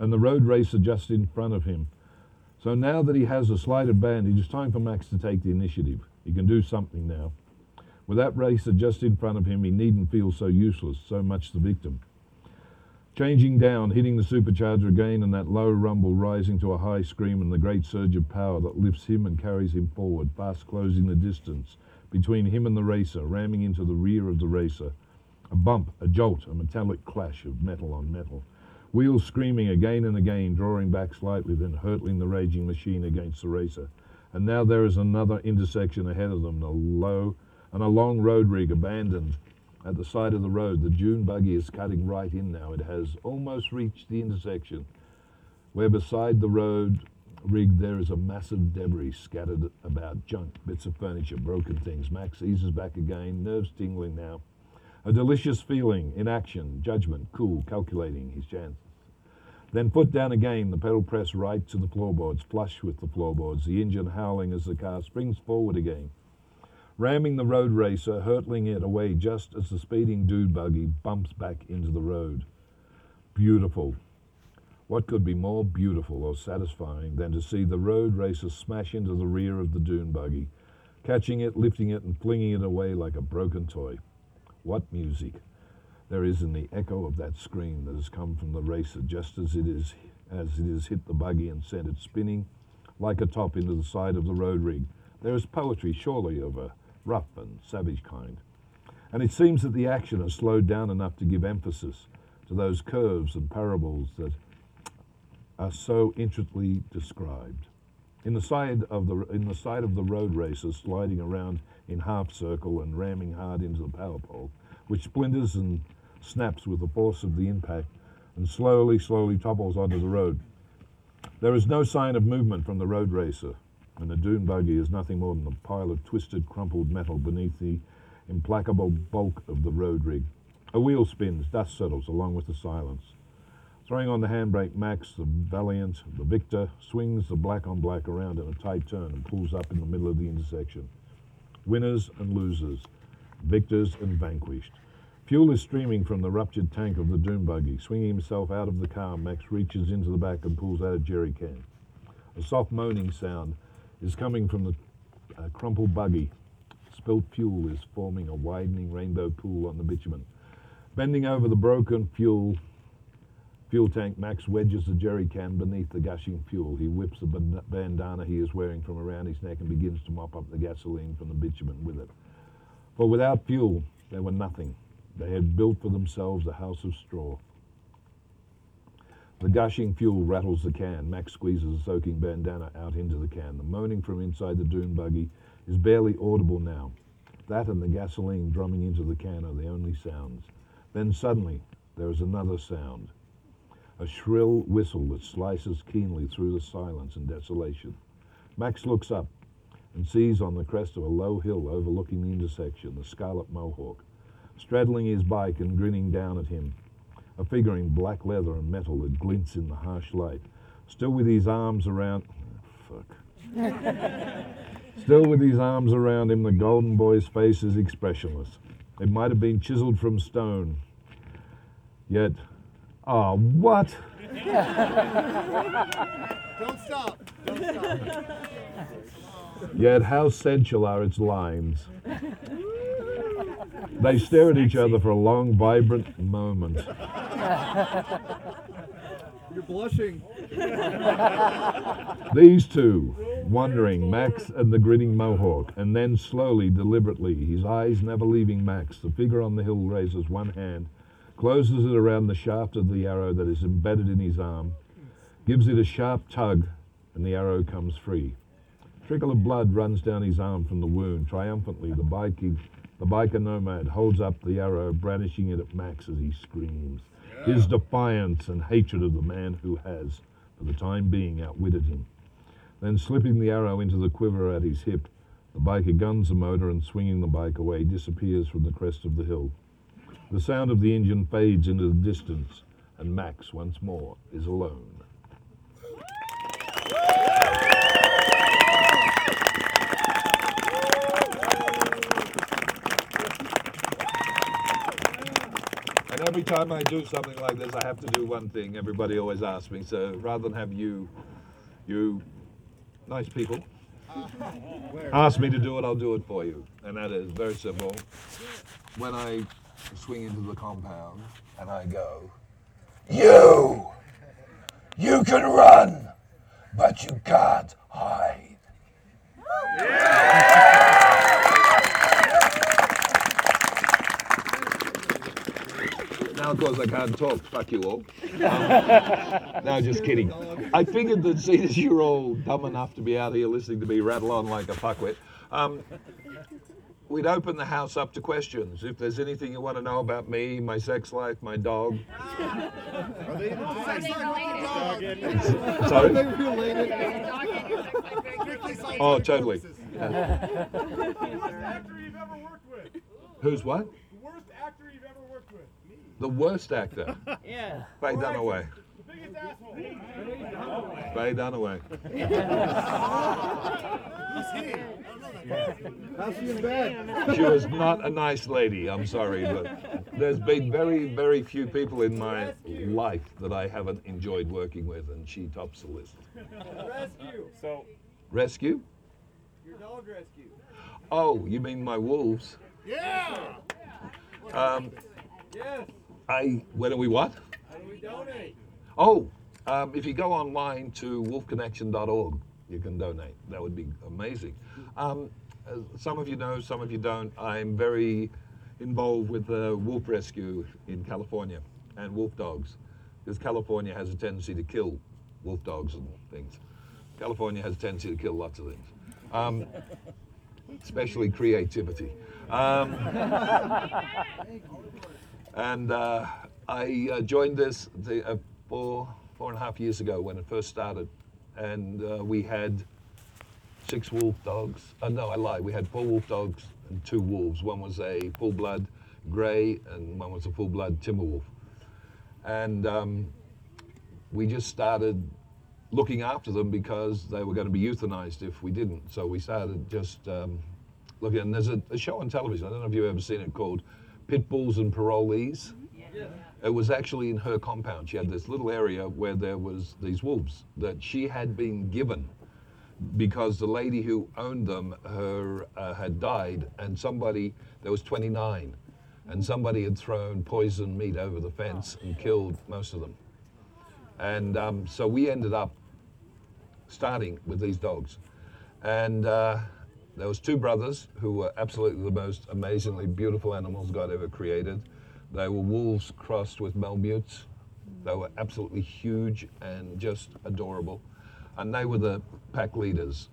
And the road racer just in front of him. So now that he has a slight advantage, it's time for Max to take the initiative. He can do something now. With that racer just in front of him, he needn't feel so useless, so much the victim. Changing down, hitting the supercharger again, and that low rumble rising to a high scream, and the great surge of power that lifts him and carries him forward, fast closing the distance between him and the racer, ramming into the rear of the racer. A bump, a jolt, a metallic clash of metal on metal. Wheels screaming again and again, drawing back slightly, then hurtling the raging machine against the racer. And now there is another intersection ahead of them, a low and a long road rig abandoned at the side of the road. The dune buggy is cutting right in now. It has almost reached the intersection, where beside the road rig there is a massive debris scattered about junk, bits of furniture, broken things. Max eases back again, nerves tingling now. A delicious feeling, in action, judgment, cool, calculating his chances. Then foot down again, the pedal press right to the floorboards, flush with the floorboards, the engine howling as the car springs forward again ramming the road racer, hurtling it away just as the speeding dune buggy bumps back into the road. Beautiful. What could be more beautiful or satisfying than to see the road racer smash into the rear of the dune buggy, catching it, lifting it, and flinging it away like a broken toy? What music there is in the echo of that scream that has come from the racer just as it is as it has hit the buggy and sent it spinning like a top into the side of the road rig. There is poetry surely of a rough and savage kind. And it seems that the action has slowed down enough to give emphasis to those curves and parables that are so intricately described. In the side of the in the side of the road racer sliding around in half circle and ramming hard into the power pole, which splinters and snaps with the force of the impact and slowly, slowly topples onto the road. There is no sign of movement from the road racer, and the dune buggy is nothing more than a pile of twisted, crumpled metal beneath the implacable bulk of the road rig. A wheel spins, dust settles along with the silence. Throwing on the handbrake, Max, the Valiant, the Victor, swings the black on black around in a tight turn and pulls up in the middle of the intersection. Winners and losers, victors and vanquished. Fuel is streaming from the ruptured tank of the doom buggy. Swinging himself out of the car, Max reaches into the back and pulls out a jerry can. A soft moaning sound is coming from the uh, crumpled buggy. Spilt fuel is forming a widening rainbow pool on the bitumen. Bending over the broken fuel fuel tank, Max wedges the jerry can beneath the gushing fuel. He whips the bandana he is wearing from around his neck and begins to mop up the gasoline from the bitumen with it. For without fuel, they were nothing. They had built for themselves a house of straw. The gushing fuel rattles the can. Max squeezes the soaking bandana out into the can. The moaning from inside the dune buggy is barely audible now. That and the gasoline drumming into the can are the only sounds. Then suddenly, there is another sound. A shrill whistle that slices keenly through the silence and desolation. Max looks up and sees on the crest of a low hill overlooking the intersection the Scarlet Mohawk, straddling his bike and grinning down at him a figure in black leather and metal that glints in the harsh light, still with his arms around. Fuck. still with his arms around him, the golden boy's face is expressionless. It might have been chiseled from stone. Yet, oh, what? Don't stop. Don't stop. Yet, how sensual are its lines. They stare at each other for a long, vibrant moment. You're blushing. These two, wondering, Max and the grinning Mohawk, and then slowly, deliberately, his eyes never leaving Max, the figure on the hill raises one hand, closes it around the shaft of the arrow that is embedded in his arm, gives it a sharp tug, and the arrow comes free. A trickle of blood runs down his arm from the wound. Triumphantly, the biker, the biker nomad holds up the arrow, brandishing it at Max as he screams. His defiance and hatred of the man who has, for the time being, outwitted him. Then, slipping the arrow into the quiver at his hip, The biker guns the motor and swinging the bike away disappears from the crest of the hill. The sound of the engine fades into the distance and Max once more is alone. And every time I do something like this, I have to do one thing. Everybody always asks me. So rather than have you, you nice people, ask me to do it, I'll do it for you. And that is very simple. When I swing into the compound and I go, You! You can run, but you can't hide. Now, of course, I can't talk. Fuck you all. Um, no, just kidding. I figured that seeing as you're all dumb enough to be out here listening to me rattle on like a fuckwit, um, we'd open the house up to questions. If there's anything you want to know about me, my sex life, my dog. Are they even Are they related? Dog. Are Sorry? they related? Dog and your sex life very Strictly scientific Oh, totally. purposes. actor you've ever worked with. Who's what? The worst actor you've ever worked with. Me. The worst actor. Yeah. Faye Dunaway. The biggest asshole. Faye Dunaway. How's she in bed? She was not a nice lady, I'm sorry, but there's been very, very few people in my life that I haven't enjoyed working with, and she tops the list. Rescue. So, Rescue? Your dog rescue. Oh, you mean my wolves? Yeah. Um, Yes. I, when are we what? How do we donate? Oh, um, if you go online to wolfconnection.org, you can donate. That would be amazing. Um, some of you know, some of you don't. I'm very involved with uh, wolf rescue in California and wolf dogs, because California has a tendency to kill wolf dogs and things. California has a tendency to kill lots of things, um, especially creativity. Um, and uh, I uh, joined this the, uh, four, four and a half years ago when it first started. And uh, we had six wolf dogs. Uh, no, I lied. We had four wolf dogs and two wolves. One was a full blood gray, and one was a full blood timber wolf. And um, we just started looking after them because they were going to be euthanized if we didn't. So we started just um, looking. And there's a, a show on television. I don't know if you've ever seen it called Pit Bulls and Parolees. It was actually in her compound. She had this little area where there was these wolves that she had been given because the lady who owned them her uh, had died and somebody there was 29 and somebody had thrown poison meat over the fence and killed most of them. And um, so we ended up starting with these dogs. And uh, there was two brothers who were absolutely the most amazingly beautiful animals god ever created they were wolves crossed with Malamutes. They were absolutely huge and just adorable. And they were the pack leaders.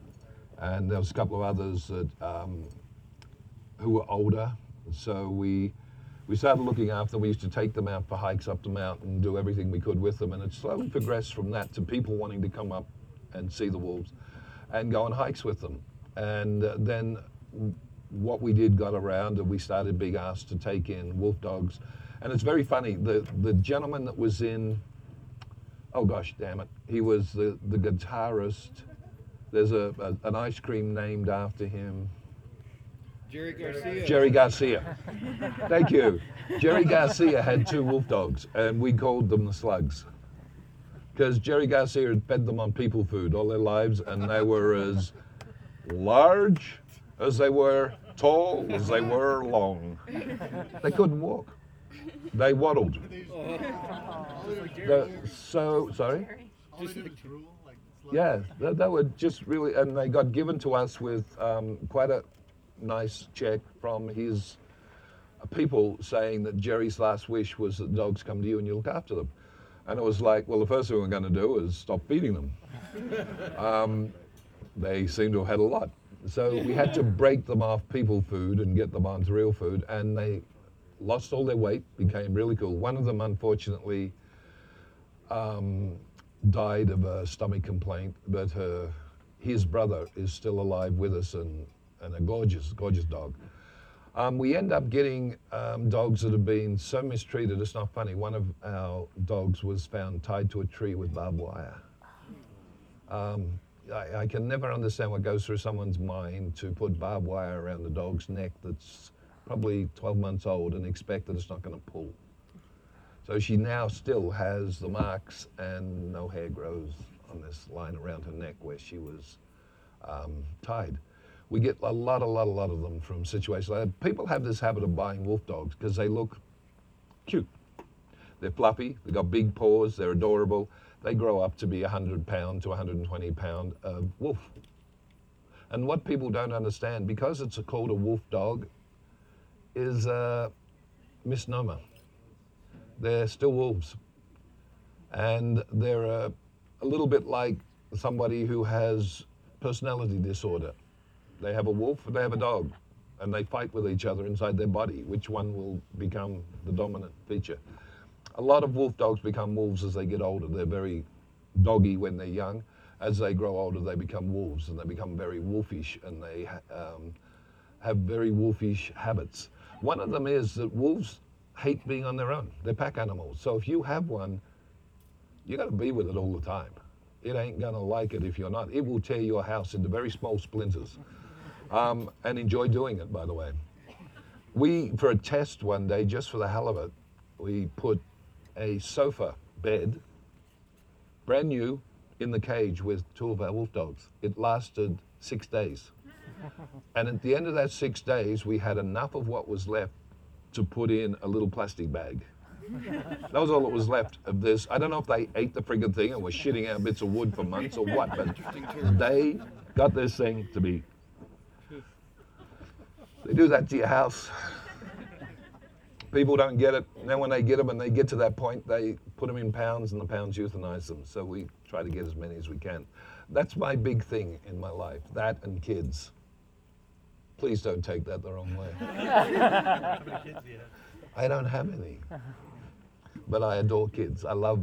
And there was a couple of others that, um, who were older. So we, we started looking after them. We used to take them out for hikes up the mountain, do everything we could with them. And it slowly progressed from that to people wanting to come up and see the wolves and go on hikes with them. And uh, then what we did got around and we started being asked to take in wolf dogs. And it's very funny, the, the gentleman that was in, oh gosh, damn it, he was the, the guitarist. There's a, a, an ice cream named after him. Jerry Garcia. Jerry Garcia. Thank you. Jerry Garcia had two wolf dogs, and we called them the slugs. Because Jerry Garcia had fed them on people food all their lives, and they were as large as they were tall as they were long. They couldn't walk. They waddled. The- so, sorry? Yeah, they, they were just really, and they got given to us with um, quite a nice check from his people saying that Jerry's last wish was that dogs come to you and you look after them. And it was like, well, the first thing we're going to do is stop feeding them. um, they seem to have had a lot. So we had to break them off people food and get them onto real food, and they lost all their weight, became really cool. One of them, unfortunately, um, died of a stomach complaint, but her, his brother is still alive with us and and a gorgeous, gorgeous dog. Um, we end up getting um, dogs that have been so mistreated. It's not funny. One of our dogs was found tied to a tree with barbed wire. Um, I, I can never understand what goes through someone's mind to put barbed wire around the dog's neck that's probably 12 months old and expect that it's not going to pull. So she now still has the marks and no hair grows on this line around her neck where she was um, tied. We get a lot, a lot, a lot of them from situations like that. People have this habit of buying wolf dogs because they look cute. They're fluffy, they've got big paws, they're adorable. They grow up to be 100 pound to 120 pound uh, wolf. And what people don't understand, because it's called a wolf dog, is a misnomer. They're still wolves. And they're a, a little bit like somebody who has personality disorder. They have a wolf and they have a dog, and they fight with each other inside their body. Which one will become the dominant feature? A lot of wolf dogs become wolves as they get older. They're very doggy when they're young. As they grow older, they become wolves and they become very wolfish and they um, have very wolfish habits. One of them is that wolves hate being on their own. They're pack animals. So if you have one, you got to be with it all the time. It ain't gonna like it if you're not. It will tear your house into very small splinters. Um, and enjoy doing it, by the way. We, for a test one day, just for the hell of it, we put a sofa bed, brand new, in the cage with two of our wolf dogs. It lasted six days. And at the end of that six days, we had enough of what was left to put in a little plastic bag. That was all that was left of this. I don't know if they ate the friggin' thing and were shitting out bits of wood for months or what, but they got this thing to be. They do that to your house. People don't get it. Then when they get them and they get to that point, they put them in pounds and the pounds euthanize them. So we try to get as many as we can. That's my big thing in my life. That and kids. Please don't take that the wrong way. I don't have any, but I adore kids. I love,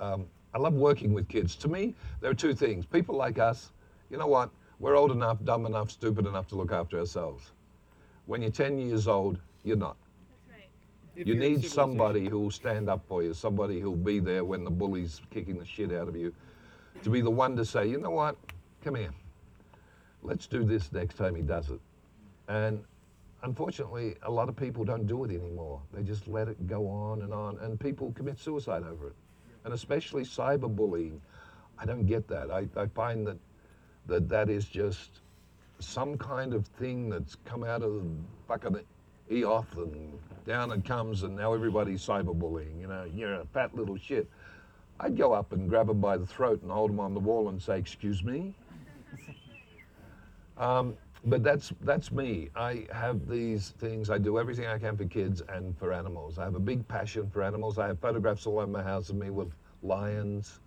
um, I love working with kids. To me, there are two things. People like us, you know what? We're old enough, dumb enough, stupid enough to look after ourselves. When you're 10 years old, you're not. You need somebody who will stand up for you, somebody who'll be there when the bully's kicking the shit out of you, to be the one to say, you know what, come here, let's do this next time he does it. And unfortunately, a lot of people don't do it anymore. They just let it go on and on, and people commit suicide over it. And especially cyberbullying. I don't get that. I, I find that, that that is just some kind of thing that's come out of the fucking earth and down it comes, and now everybody's cyberbullying. You know, you're a fat little shit. I'd go up and grab him by the throat and hold him on the wall and say, "Excuse me." Um, but that's that's me. I have these things. I do everything I can for kids and for animals. I have a big passion for animals. I have photographs all over my house of me with lions,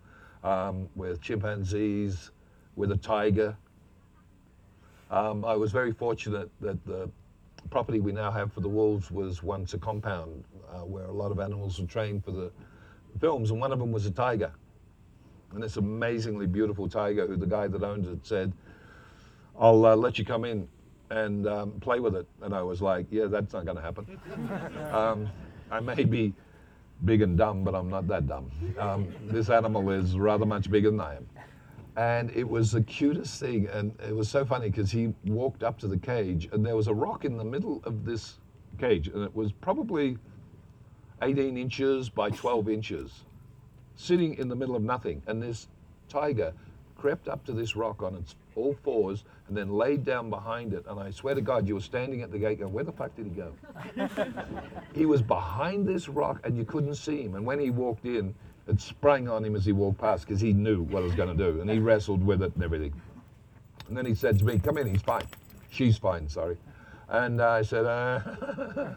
um, with chimpanzees, with a tiger. Um, I was very fortunate that the property we now have for the wolves was once a compound uh, where a lot of animals were trained for the films, and one of them was a tiger. And this amazingly beautiful tiger, who the guy that owned it said, I'll uh, let you come in and um, play with it. And I was like, yeah, that's not going to happen. um, I may be big and dumb, but I'm not that dumb. Um, this animal is rather much bigger than I am. And it was the cutest thing. And it was so funny because he walked up to the cage and there was a rock in the middle of this cage. And it was probably 18 inches by 12 inches, sitting in the middle of nothing. And this tiger crept up to this rock on its all fours and then laid down behind it. And I swear to God, you were standing at the gate going, Where the fuck did he go? he was behind this rock and you couldn't see him. And when he walked in, it sprang on him as he walked past because he knew what it was going to do. And he wrestled with it and everything. And then he said to me, Come in, he's fine. She's fine, sorry. And I said, uh,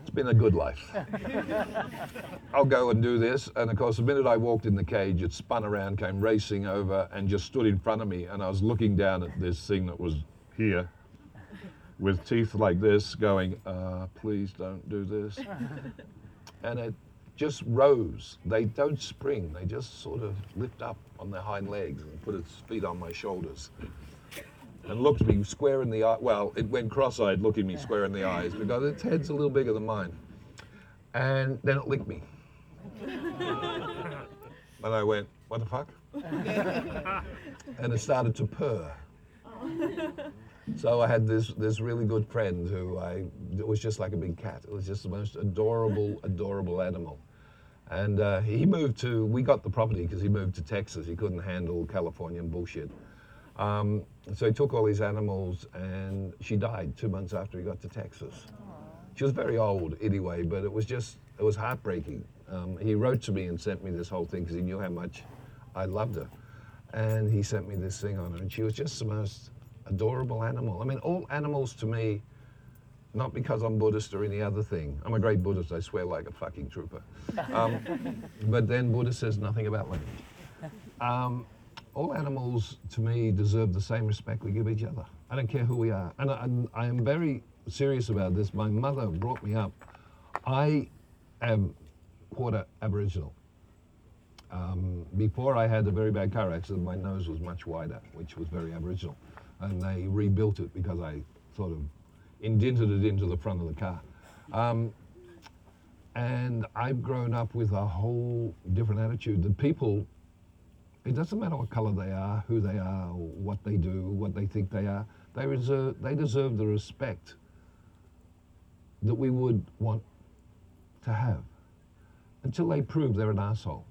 It's been a good life. I'll go and do this. And of course, the minute I walked in the cage, it spun around, came racing over, and just stood in front of me. And I was looking down at this thing that was here with teeth like this, going, uh, Please don't do this. And it just rose. They don't spring, they just sort of lift up on their hind legs and put its feet on my shoulders. and looked me square in the eye. Well, it went cross-eyed, looking me square in the eyes because its head's a little bigger than mine. And then it licked me. and I went, "What the fuck?" and it started to purr. So I had this this really good friend who I it was just like a big cat. It was just the most adorable, adorable animal. And uh, he moved to. We got the property because he moved to Texas. He couldn't handle Californian bullshit. Um, so he took all his animals, and she died two months after he got to Texas. She was very old anyway, but it was just it was heartbreaking. Um, he wrote to me and sent me this whole thing because he knew how much I loved her, and he sent me this thing on her, and she was just the most adorable animal. I mean, all animals to me, not because I'm Buddhist or any other thing. I'm a great Buddhist. I swear like a fucking trooper. Um, but then Buddha says nothing about language. Um, all animals to me deserve the same respect we give each other. I don't care who we are. And I, I am very serious about this. My mother brought me up. I am quarter Aboriginal. Um, before I had a very bad car accident, my nose was much wider, which was very Aboriginal. And they rebuilt it because I sort of indented it into the front of the car. Um, and I've grown up with a whole different attitude that people it doesn't matter what color they are, who they are, what they do, what they think they are. They deserve, they deserve the respect that we would want to have until they prove they're an asshole.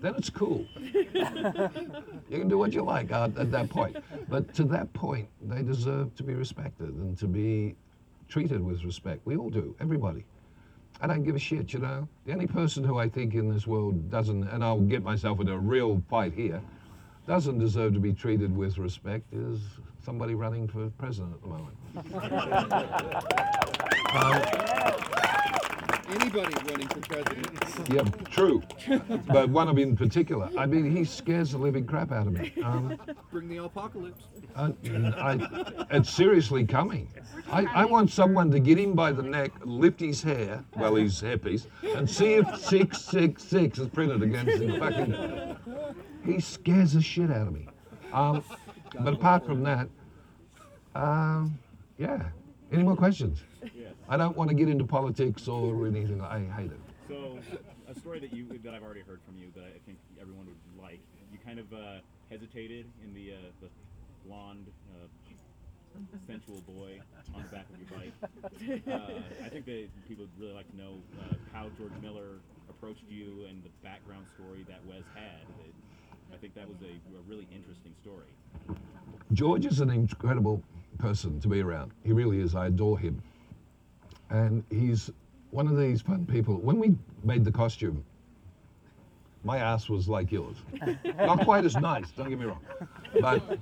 Then it's cool. you can do what you like at, at that point. But to that point, they deserve to be respected and to be treated with respect. We all do, everybody. I don't give a shit, you know. The only person who I think in this world doesn't, and I'll get myself in a real fight here, doesn't deserve to be treated with respect is somebody running for president at the moment. Um, Anybody running for president. Yeah, true. But one of them in particular. I mean, he scares the living crap out of me. Um, Bring the apocalypse. I, I, it's seriously coming. I, I want someone to get him by the neck, lift his hair, well, his hairpiece, and see if 666 is printed against him. Fucking, he scares the shit out of me. Um, but apart from that, um, yeah. Any more questions? I don't want to get into politics or anything. I hate it. So, a story that you that I've already heard from you that I think everyone would like. You kind of uh, hesitated in the uh, the blonde, uh, sensual boy on the back of your bike. Uh, I think that people would really like to know uh, how George Miller approached you and the background story that Wez had. It- I think that was a, a really interesting story. George is an incredible person to be around. He really is. I adore him. And he's one of these fun people. When we made the costume, my ass was like yours. Not quite as nice, don't get me wrong. But,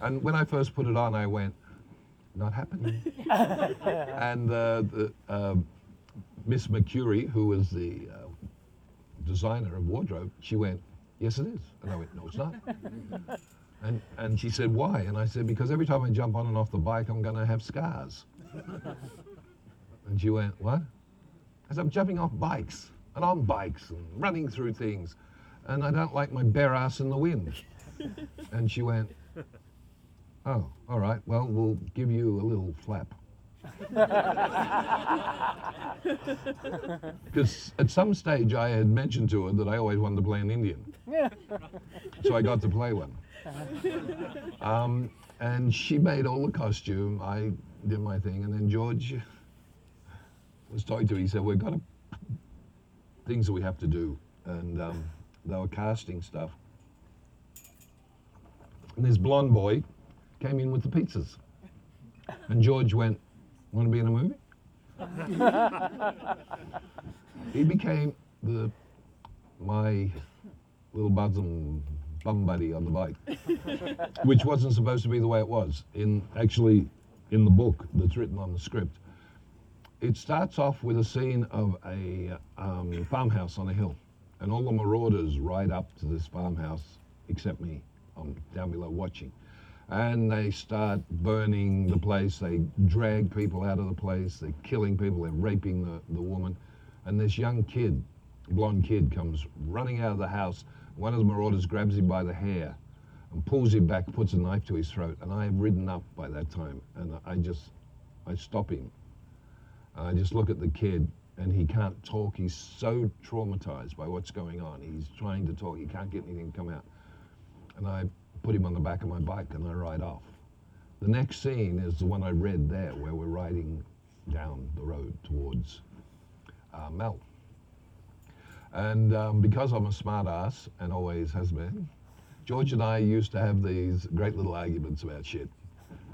and when I first put it on, I went, not happening. and uh, the, uh, Miss Mercury, who was the uh, designer of wardrobe, she went, yes, it is. And I went, no, it's not. And, and she said, why? And I said, because every time I jump on and off the bike, I'm going to have scars. And she went, what? I said, I'm jumping off bikes and on bikes and running through things. And I don't like my bare ass in the wind. and she went, oh, all right, well, we'll give you a little flap. Because at some stage I had mentioned to her that I always wanted to play an Indian. so I got to play one. Um, and she made all the costume. I did my thing, and then George was talking to me. He said, "We've got a, things that we have to do," and um, they were casting stuff. And this blonde boy came in with the pizzas, and George went, "Want to be in a movie?" he became the my little bosom bum buddy on the bike, which wasn't supposed to be the way it was. In actually, in the book that's written on the script, it starts off with a scene of a um, farmhouse on a hill, and all the marauders ride up to this farmhouse, except me. I'm down below watching. And they start burning the place. They drag people out of the place. They're killing people. They're raping the, the woman. And this young kid, blonde kid, comes running out of the house. One of the marauders grabs him by the hair and pulls him back, puts a knife to his throat. And I have ridden up by that time, and I just, I stop him. I just look at the kid, and he can't talk. He's so traumatized by what's going on. He's trying to talk. He can't get anything to come out. And I put him on the back of my bike, and I ride off. The next scene is the one I read there, where we're riding down the road towards uh, Mel. And um, because I'm a smart ass and always has been, George and I used to have these great little arguments about shit.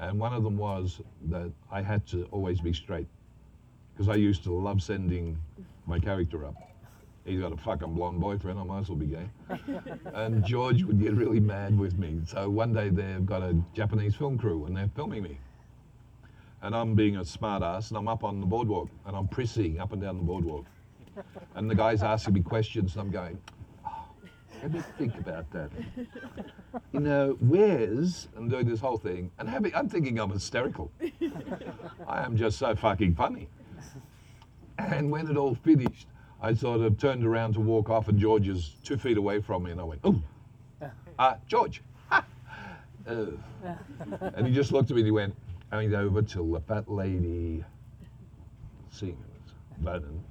And one of them was that I had to always be straight. Because I used to love sending my character up. He's got a fucking blonde boyfriend, I might as well be gay. and George would get really mad with me. So one day they've got a Japanese film crew and they're filming me. And I'm being a smart ass and I'm up on the boardwalk and I'm pressing up and down the boardwalk. And the guy's asking me questions and I'm going, oh, let me think about that. You know, where's, and doing this whole thing, and having, I'm thinking I'm hysterical. I am just so fucking funny. And when it all finished, I sort of turned around to walk off, and George is two feet away from me, and I went, "Oh, uh, George!" Ha! Uh. and he just looked at me and he went, "Going over to the fat lady sings, Vernon."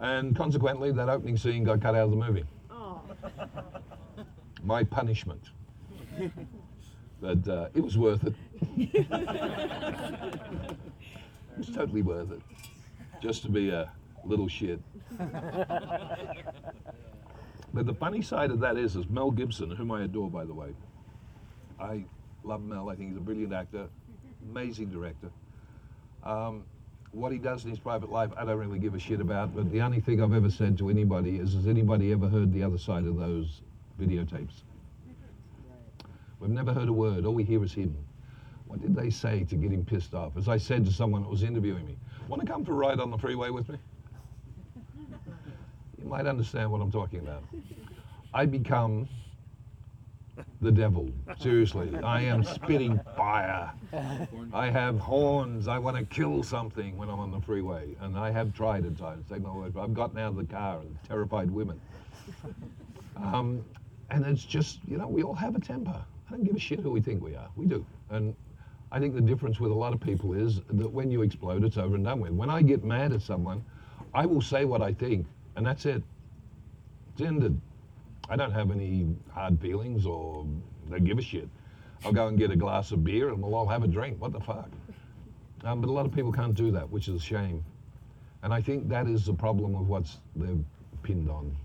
And consequently, that opening scene got cut out of the movie. My punishment. But uh, it was worth it. it was totally worth it. Just to be a little shit. but the funny side of that is, is Mel Gibson, whom I adore, by the way. I love Mel. I think he's a brilliant actor, amazing director. Um, what he does in his private life, I don't really give a shit about. But the only thing I've ever said to anybody is, has anybody ever heard the other side of those videotapes? We've never heard a word. All we hear is him. What did they say to get him pissed off? As I said to someone that was interviewing me, want to come for a ride on the freeway with me? You might understand what I'm talking about. I become the devil. Seriously. I am spitting fire. I have horns. I want to kill something when I'm on the freeway. And I have tried at times, take my word. But I've gotten out of the car and terrified women. Um, and it's just, you know, we all have a temper. I don't give a shit who we think we are. We do. And I think the difference with a lot of people is that when you explode, it's over and done with. When I get mad at someone, I will say what I think, and that's it. It's ended. I don't have any hard feelings or they give a shit. I'll go and get a glass of beer and we'll all have a drink. What the fuck? Um, but a lot of people can't do that, which is a shame. And I think that is the problem of what's they've pinned on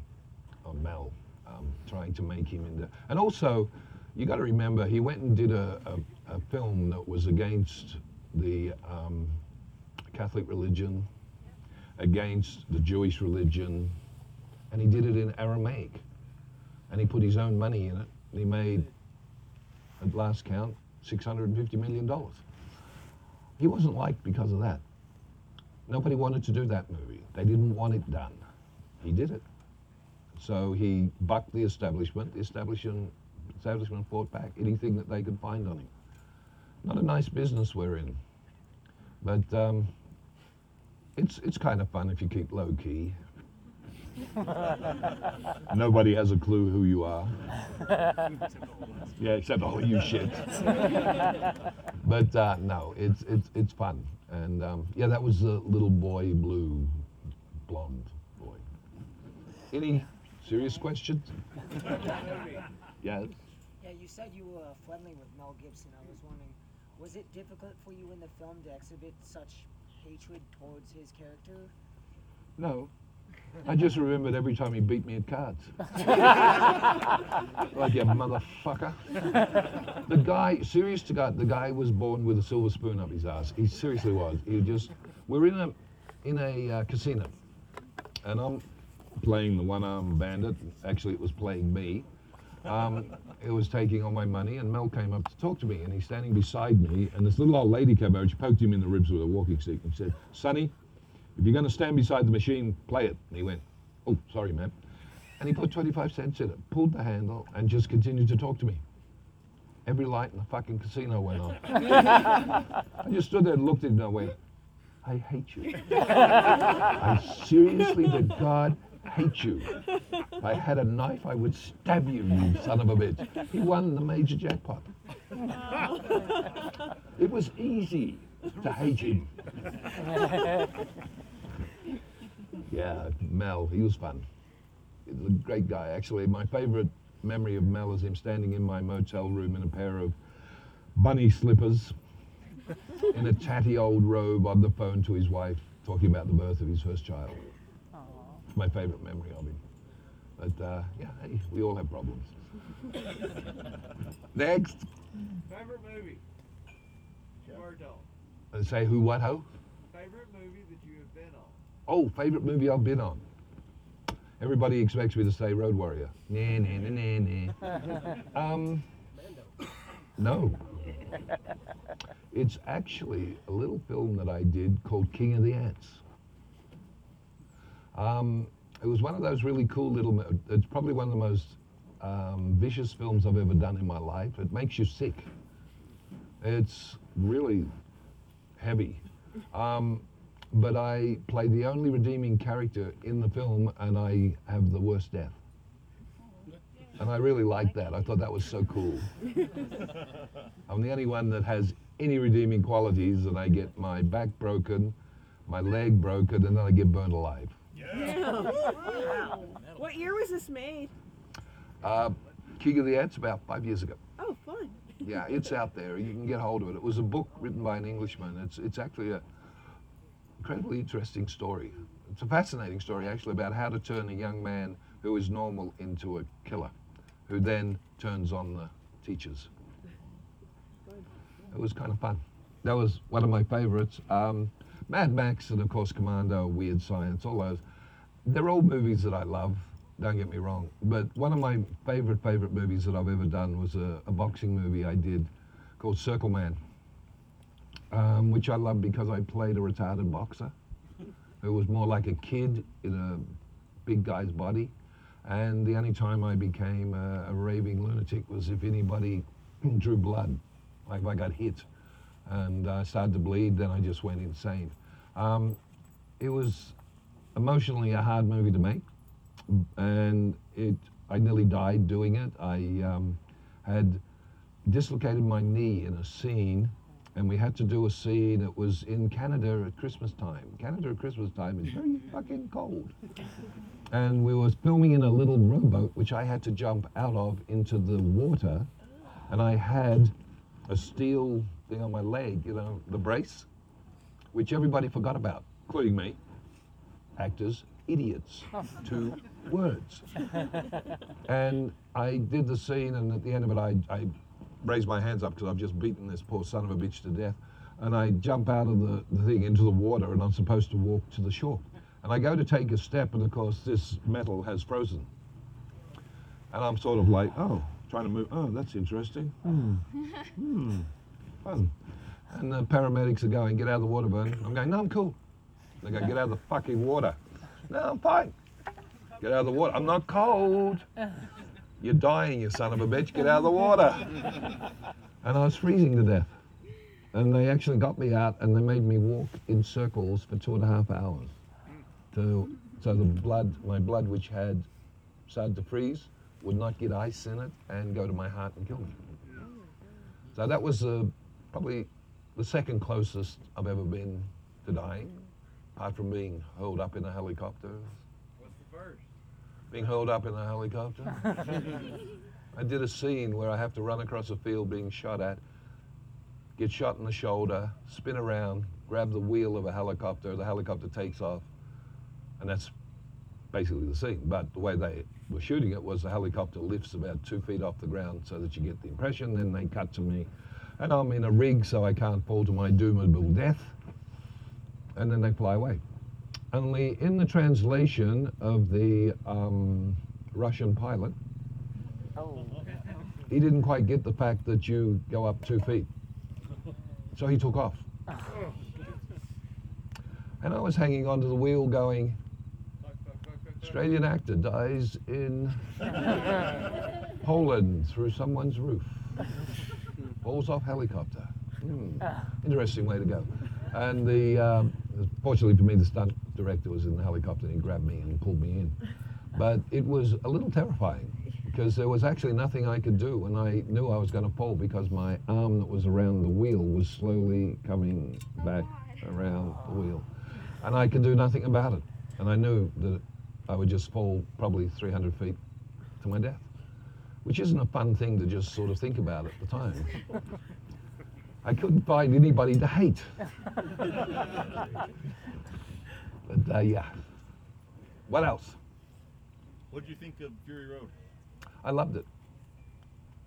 on Mel, um, trying to make him into. And also, you got to remember, he went and did a, a, a film that was against the um, Catholic religion, against the Jewish religion, and he did it in Aramaic. And he put his own money in it, he made, at last count, $650 million. He wasn't liked because of that. Nobody wanted to do that movie. They didn't want it done. He did it. So he bucked the establishment. The establishment, establishment fought back anything that they could find on him. Not a nice business we're in. But um, it's, it's kind of fun if you keep low key. Nobody has a clue who you are. yeah, except all you shit. but uh, no, it's, it's, it's fun. And um, yeah, that was the little boy blue, blonde boy. Any serious questions? yes. Yeah, you said you were friendly with Mel Gibson. Was it difficult for you in the film to exhibit such hatred towards his character? No. I just remembered every time he beat me at cards. like you motherfucker. The guy, serious to God, the guy was born with a silver spoon up his ass. He seriously was. He just, we're in a, in a uh, casino, and I'm playing the one-armed bandit. Actually, it was playing me. Um, it was taking all my money, and Mel came up to talk to me, and he's standing beside me, and this little old lady came over. and She poked him in the ribs with a walking stick and said, "Sonny, if you're going to stand beside the machine, play it." And he went, "Oh, sorry, ma'am." And he put 25 cents in it, pulled the handle, and just continued to talk to me. Every light in the fucking casino went on. I just stood there and looked at him and I went, I hate you. I seriously, did God, hate you. If I had a knife, I would stab you, you son of a bitch. He won the major jackpot. It was easy to hate him. Yeah, Mel, he was fun. He was a great guy, actually. My favorite memory of Mel is him standing in my motel room in a pair of bunny slippers in a tatty old robe on the phone to his wife, talking about the birth of his first child. It's my favorite memory of him. But uh, yeah, hey, we all have problems. Next, Favorite movie? Bardo. uh, say who, what, ho? Favorite movie that you have been on? Oh, favorite movie I've been on. Everybody expects me to say Road Warrior. Nah, nah, nah, nah, nah. Um, no. It's actually a little film that I did called King of the Ants. Um, it was one of those really cool little. It's probably one of the most um, vicious films I've ever done in my life. It makes you sick. It's really heavy. Um, but I play the only redeeming character in the film, and I have the worst death. And I really liked that. I thought that was so cool. I'm the only one that has any redeeming qualities, and I get my back broken, my leg broken, and then I get burned alive. What year was this made? Uh, King of the Ants about five years ago. Oh, fun. Yeah, it's out there. You can get hold of it. It was a book written by an Englishman. It's it's actually a incredibly interesting story. It's a fascinating story actually about how to turn a young man who is normal into a killer, who then turns on the teachers. It was kind of fun. That was one of my favorites. Um, Mad Max and of course Commando, Weird Science, all those. They're all movies that I love. Don't get me wrong. But one of my favorite favorite movies that I've ever done was a, a boxing movie I did called Circle Man, um, which I love because I played a retarded boxer who was more like a kid in a big guy's body. And the only time I became a, a raving lunatic was if anybody drew blood, like if I got hit and I started to bleed, then I just went insane. Um, it was emotionally a hard movie to make, and it I nearly died doing it. I um, had dislocated my knee in a scene, and we had to do a scene. It was in Canada at Christmas time. Canada at Christmas time is very fucking cold. And we were filming in a little rowboat, which I had to jump out of into the water, and I had a steel thing on my leg, you know, the brace, which everybody forgot about, including me. Actors, idiots. Two words. And I did the scene, and at the end of it, I, I raised my hands up because I've just beaten this poor son of a bitch to death. And I jump out of the, the thing into the water, and I'm supposed to walk to the shore. And I go to take a step, and of course, this metal has frozen. And I'm sort of like, oh, trying to move. Oh, that's interesting. Hmm. Hmm. Fun. And the paramedics are going, get out of the water, Bernie. I'm going, no, I'm cool. They go, get out of the fucking water. No, I'm fine. Get out of the water. I'm not cold. You're dying, you son of a bitch. Get out of the water. And I was freezing to death. And they actually got me out and they made me walk in circles for two and a half hours. To, so the blood, my blood, which had started to freeze, would not get ice in it and go to my heart and kill me. So that was uh, probably the second closest I've ever been to dying, apart from being hurled up in a helicopter. What's the first? Being hurled up in a helicopter. I did a scene where I have to run across a field being shot at, get shot in the shoulder, spin around, grab the wheel of a helicopter, the helicopter takes off, and that's basically the scene. But the way they were shooting it was the helicopter lifts about two feet off the ground so that you get the impression, then they cut to me. And I'm in a rig so I can't fall to my doomable death. And then they fly away. Only in the translation of the um, Russian pilot, Oh. he didn't quite get the fact that you go up two feet. So he took off. And I was hanging onto the wheel going, Australian actor dies in Poland through someone's roof. Falls off helicopter. Hmm. Interesting way to go. And the, um, Fortunately for me, the stunt director was in the helicopter and he grabbed me and pulled me in. But it was a little terrifying because there was actually nothing I could do, and I knew I was going to fall because my arm that was around the wheel was slowly coming back around the wheel, and I could do nothing about it. And I knew that I would just fall probably 300 feet to my death, which isn't a fun thing to just sort of think about at the time. I couldn't find anybody to hate. but uh, yeah. What else? What did you think of Fury Road? I loved it.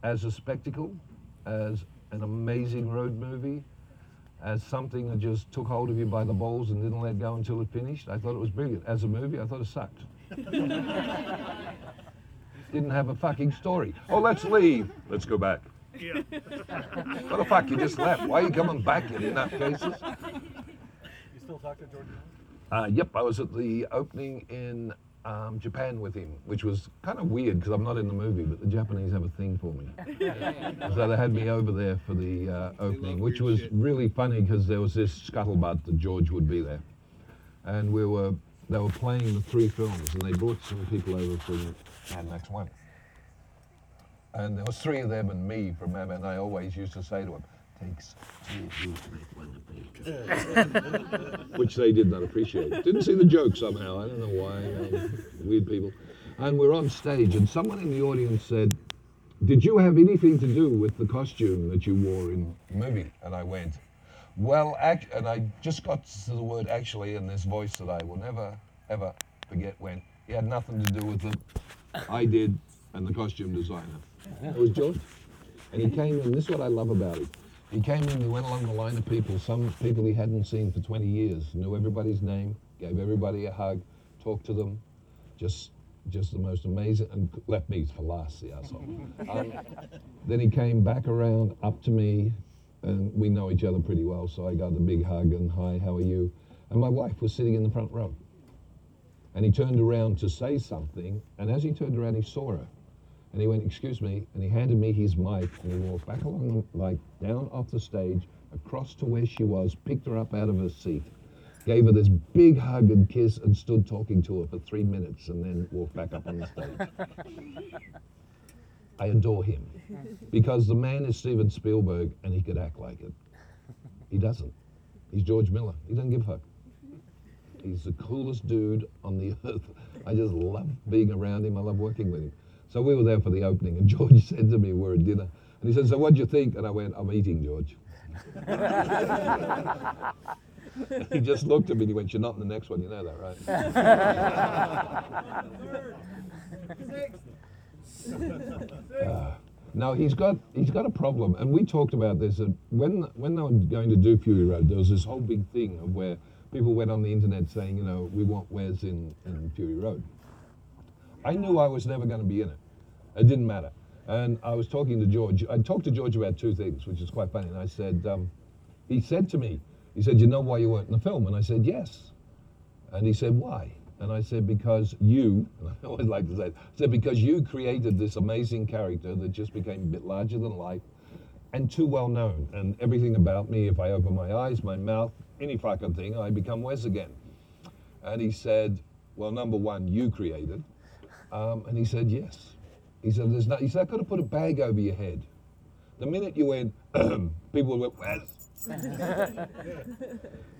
As a spectacle, as an amazing road movie, as something that just took hold of you by the balls and didn't let go until it finished, I thought it was brilliant. As a movie, I thought it sucked. didn't have a fucking story. Oh, let's leave. Let's go back. Yeah. What the fuck? You just left. Why are you coming back, you nutcases? You still talk to George? Uh, yep, I was at the opening in um, Japan with him, which was kind of weird because I'm not in the movie, but the Japanese have a thing for me. so they had me over there for the uh, opening, which was shit. really funny because there was this scuttlebutt that George would be there, and we were they were playing the three films, and they brought some people over for the next One, and there was three of them and me from Mad and I always used to say to them. Takes two of you to make one of me which they did not appreciate. Didn't see the joke somehow. I don't know why. Um, weird people. And we're on stage, and someone in the audience said, "Did you have anything to do with the costume that you wore in the movie?" And I went, "Well, act," and I just got to the word "actually" in this voice that I will never ever forget. Went, "It had nothing to do with it. I did, and the costume designer. It was George." And he came in. This is what I love about it. He came in, he went along the line of people, some people he hadn't seen for 20 years, knew everybody's name, gave everybody a hug, talked to them, just just the most amazing, and left me for last, the asshole. Um, then he came back around up to me, and we know each other pretty well, so I got the big hug and hi, how are you? And my wife was sitting in the front row. And he turned around to say something, and as he turned around, he saw her. And he went, excuse me, and he handed me his mic, and he walked back along, the, like down off the stage, across to where she was, picked her up out of her seat, gave her this big hug and kiss, and stood talking to her for three minutes, and then walked back up on the stage. I adore him because the man is Steven Spielberg, and he could act like it. He doesn't. He's George Miller. He doesn't give a fuck. He's the coolest dude on the earth. I just love being around him. I love working with him. So we were there for the opening, and George said to me, we're at dinner, and he said, so what do you think? And I went, I'm eating, George. he just looked at me and he went, you're not in the next one, you know that, right? Uh, no, he's got he's got a problem, and we talked about this. That when when they were going to do Fury Road, there was this whole big thing of where people went on the internet saying, you know, we want Wez in, in Fury Road. I knew I was never going to be in it. It didn't matter. And I was talking to George. I talked to George about two things, which is quite funny. And I said, um, he said to me, he said, you know why you weren't in the film? And I said, yes. And he said, why? And I said, because you, and I always like to say, I said, because you created this amazing character that just became a bit larger than life and too well known. And everything about me, if I open my eyes, my mouth, any fucking thing, I become Wez again. And he said, well, number one, you created. Um, and he said, yes. He said, there's no, he said, I could have put a bag over your head. The minute you went, people went, Wez.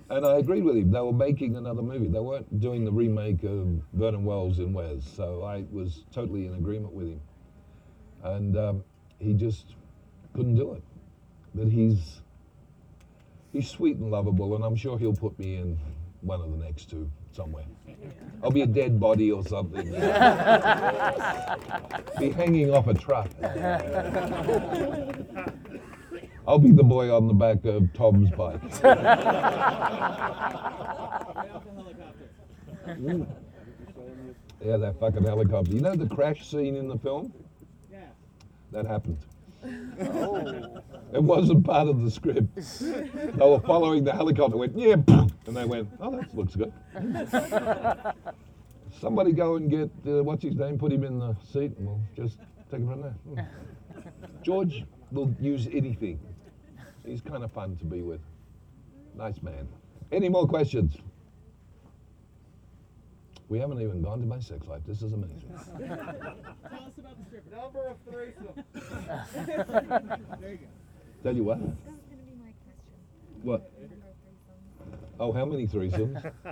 and I agreed with him. They were making another movie. They weren't doing the remake of Vernon Wells in Wez. So I was totally in agreement with him. And um, he just couldn't do it. But he's he's sweet and lovable, and I'm sure he'll put me in one of the next two somewhere. I'll be a dead body or something. be hanging off a truck. I'll be the boy on the back of Tom's bike. Mm. Yeah, that fucking helicopter. You know the crash scene in the film? Yeah. That happened. It wasn't part of the script. They were following the helicopter, went, yeah, and they went, oh, that looks good. Somebody go and get, uh, what's his name, put him in the seat, and we'll just take it from there. Mm. George will use anything. He's kind of fun to be with. Nice man. Any more questions? We haven't even gone to my sex life. This is amazing. Tell us about the stripper. Number of threesome. there you go. Tell you what. This is gonna be my question. What? Number of threesomes. Oh, how many threesomes?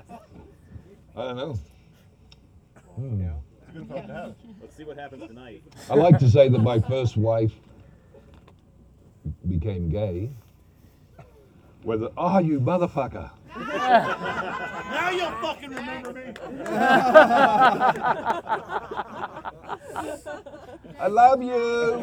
I don't know. Hmm. It's a good problem to have. Let's see what happens tonight. I like to say that my first wife became gay. Whether oh you motherfucker. Now you'll fucking remember me. I love you.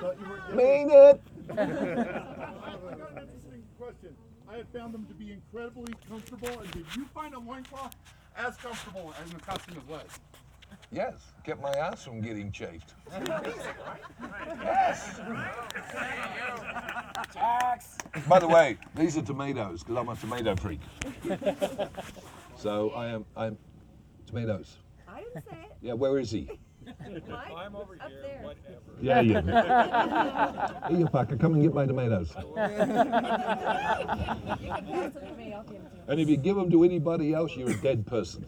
Thought Mean it. I got an interesting question. I have found them to be incredibly comfortable, and did you find a loincloth as comfortable as the costume as legs? Yes, kept my ass from getting chafed. Yes. Tax. By the way, these are tomatoes because I'm a tomato freak. So I am. I'm tomatoes. I didn't say it. Yeah, where is he? Mike, I'm over up here. there. Whatever. Yeah, you. Hey, you fucker, come and get my tomatoes. You can pass it to me, I'll give it to you. And if you give them to anybody else, you're a dead person.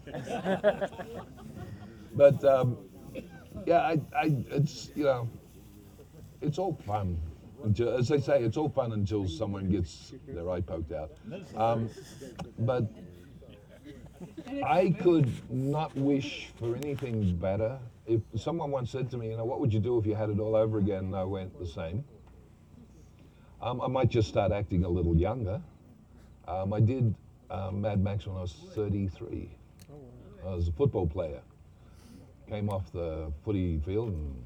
But um, yeah, I, I, it's you know, it's all fun. Until, as they say, it's all fun until someone gets their eye poked out. Um, but I could not wish for anything better. If someone once said to me, you know, what would you do if you had it all over again? And I went the same. Um, I might just start acting a little younger. Um, I did um, Mad Max when I was 33. I was a football player. Came off the footy field and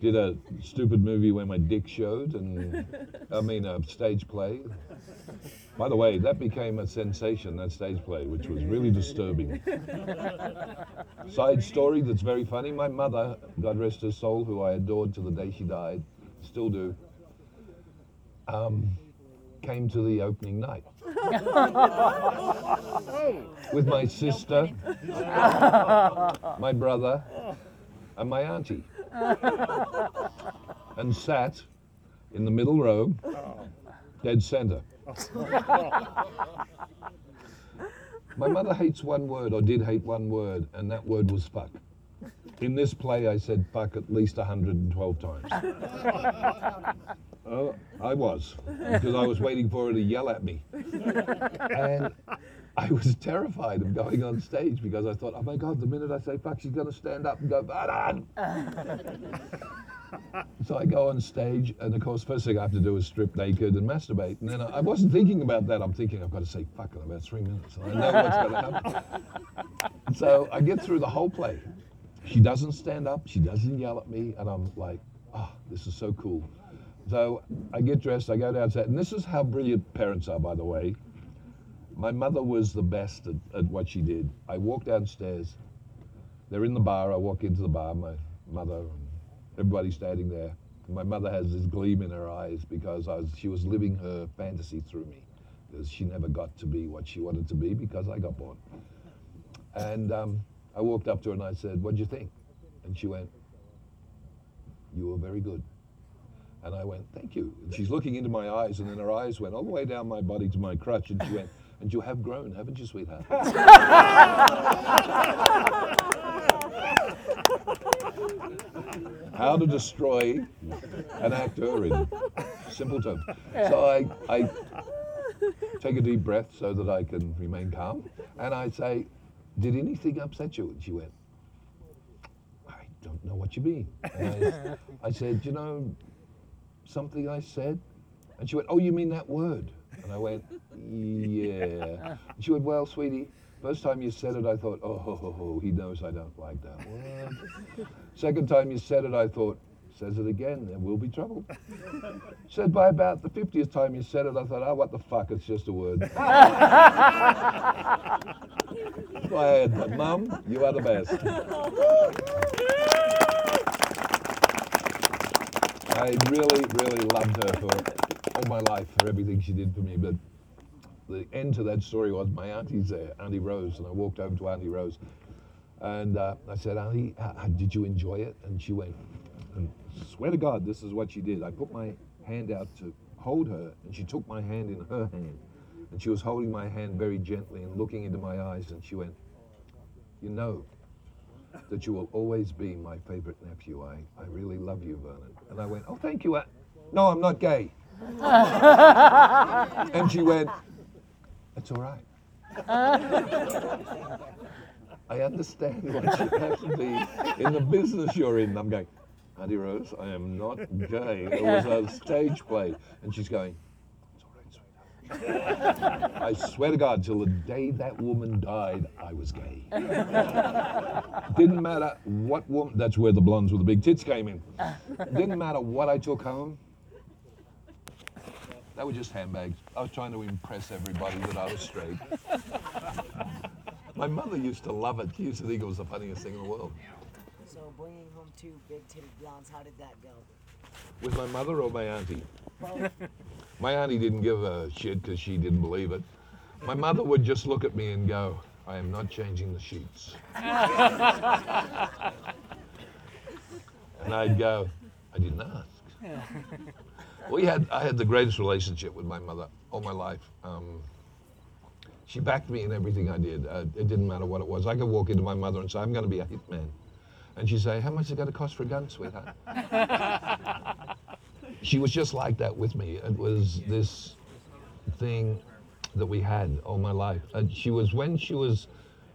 did a stupid movie where my dick showed, and I mean a stage play. By the way, that became a sensation, that stage play, which was really disturbing. Side story that's very funny my mother, God rest her soul, who I adored to the day she died, still do, um, came to the opening night with my sister, my brother, and my auntie, and sat in the middle row, dead center. My mother hates one word, or did hate one word, and that word was fuck. In this play, I said fuck at least 112 times. Oh, I was, because I was waiting for her to yell at me. And I was terrified of going on stage because I thought, oh my God, the minute I say fuck, she's going to stand up and go, "Baran!" So I go on stage, and of course, first thing I have to do is strip naked and masturbate. And then I, I wasn't thinking about that. I'm thinking I've got to say fuck in about three minutes. I know what's going to happen. So I get through the whole play. She doesn't stand up. She doesn't yell at me, and I'm like, oh, this is so cool. So I get dressed. I go downstairs, and this is how brilliant parents are, by the way. My mother was the best at, at what she did. I walk downstairs. They're in the bar. I walk into the bar. My mother and everybody standing there. My mother has this gleam in her eyes because was, she was living her fantasy through me. Because she never got to be what she wanted to be because I got born. And um, I walked up to her and I said, What'd you think? And she went, You were very good. And I went, Thank you. And she's looking into my eyes, and then her eyes went all the way down my body to my crutch, and she went, And you have grown, haven't you, sweetheart? How to destroy an actor in simple terms. So I, I take a deep breath so that I can remain calm, and I say, Did anything upset you? And she went, I don't know what you mean. And I, I said, You know, something I said? And she went, Oh, you mean that word? And I went, Yeah. And she went, Well, sweetie, first time you said it, I thought, Oh, ho, ho, ho, he knows I don't like that word. Second time you said it, I thought, Says it again, there will be trouble. Said by about the 50th time you said it, I thought, Oh, what the fuck, it's just a word. Quiet, but Mum, you are the best. I really, really loved her for all my life, for everything she did for me. But the end to that story was my auntie's there, Auntie Rose, and I walked over to Auntie Rose, and uh, I said, Auntie, how- did you enjoy it? And she went, and swear to God, this is what she did. I put my hand out to hold her, and she took my hand in her hand, and she was holding my hand very gently and looking into my eyes, and she went, "You know." That you will always be my favorite nephew. I, I really love you, Vernon. And I went, Oh, thank you. Aunt." No, I'm not gay. and she went, It's all right. I understand what you have to be in the business you're in. I'm going, Auntie Rose, I am not gay. It was a stage play. And she's going, It's all right, sweetheart. I swear to God, till the day that woman died, I was gay. Didn't matter what woman, that's where the blondes with the big tits came in. Didn't matter what I took home. They were just handbags. I was trying to impress everybody that I was straight. My mother used to love it. She used to think it was the funniest thing in the world. So bringing home two big-titted blondes, how did that go? With my mother or my auntie? My auntie didn't give a shit because she didn't believe it. My mother would just look at me and go, I am not changing the sheets. And I'd go, I didn't ask. We had, I had the greatest relationship with my mother all my life. Um, she backed me in everything I did. Uh, it didn't matter what it was. I could walk into my mother and say, I'm going to be a hitman. And she'd say, How much is it going to cost for a gun, sweetheart? she was just like that with me. It was this thing that we had all my life. Uh, she was when she was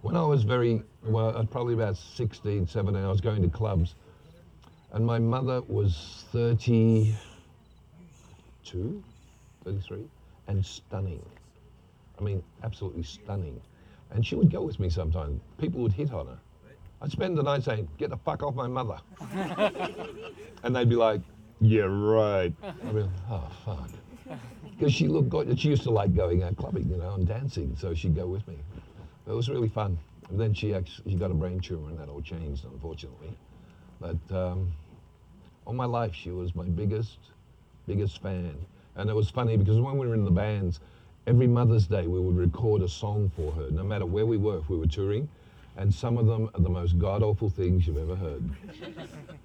when I was very well, uh, probably about 16, 17. I was going to clubs, and my mother was 32, 33, and stunning. I mean, absolutely stunning. And she would go with me sometimes. People would hit on her. I'd spend the night saying, "Get the fuck off my mother," and they'd be like, "Yeah, right." I'd be like, "Oh fuck." because she looked good. She used to like going out clubbing, you know, and dancing, so she'd go with me. It was really fun. And then she actually she got a brain tumor, and that all changed, unfortunately. But um, all my life, she was my biggest, biggest fan. And it was funny because when we were in the bands, every Mother's Day we would record a song for her, no matter where we were, if we were touring. And some of them are the most god awful things you've ever heard.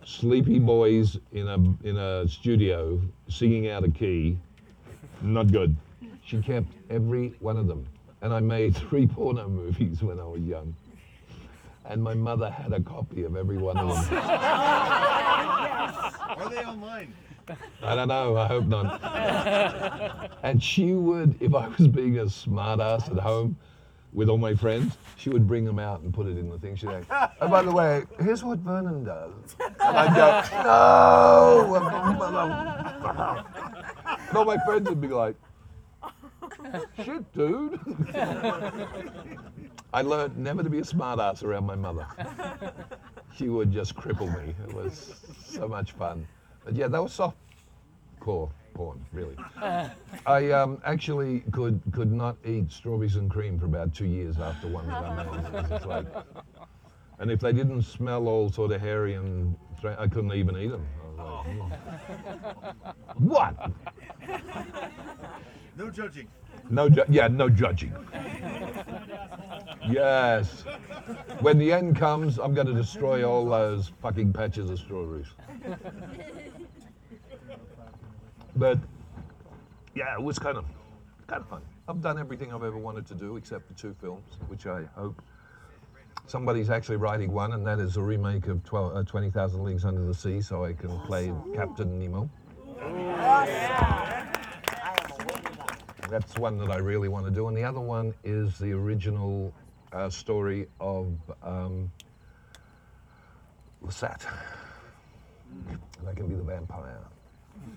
Sleepy boys in a in a studio singing out of key, not good. She kept every one of them. And I made three porno movies when I was young. And my mother had a copy of every one of them. Are they online? I don't know, I hope not. And she would, if I was being a smartass at home with all my friends, she would bring them out and put it in the thing. She'd go, oh, by the way, here's what Vernon does. And I'd go, no. And all my friends would be like, shit, dude. I learned never to be a smartass around my mother. She would just cripple me. It was so much fun. But yeah, that was soft core porn, really. I um, actually could could not eat strawberries and cream for about two years after one of them. made. It was just like, and if they didn't smell all sort of hairy and I couldn't even eat them. Like, "Hmm." What? No judging. No, ju- yeah, no judging. Yes. When the end comes, I'm going to destroy all those fucking patches of strawberries. But yeah, it was kind of kind of fun. I've done everything I've ever wanted to do except for two films, which I hope somebody's actually writing one, and that is a remake of 12, uh, 20,000 Leagues Under the Sea, so I can play Captain Nemo. That's one that I really want to do, and the other one is the original uh, story of um, Lestat. And I can be the vampire.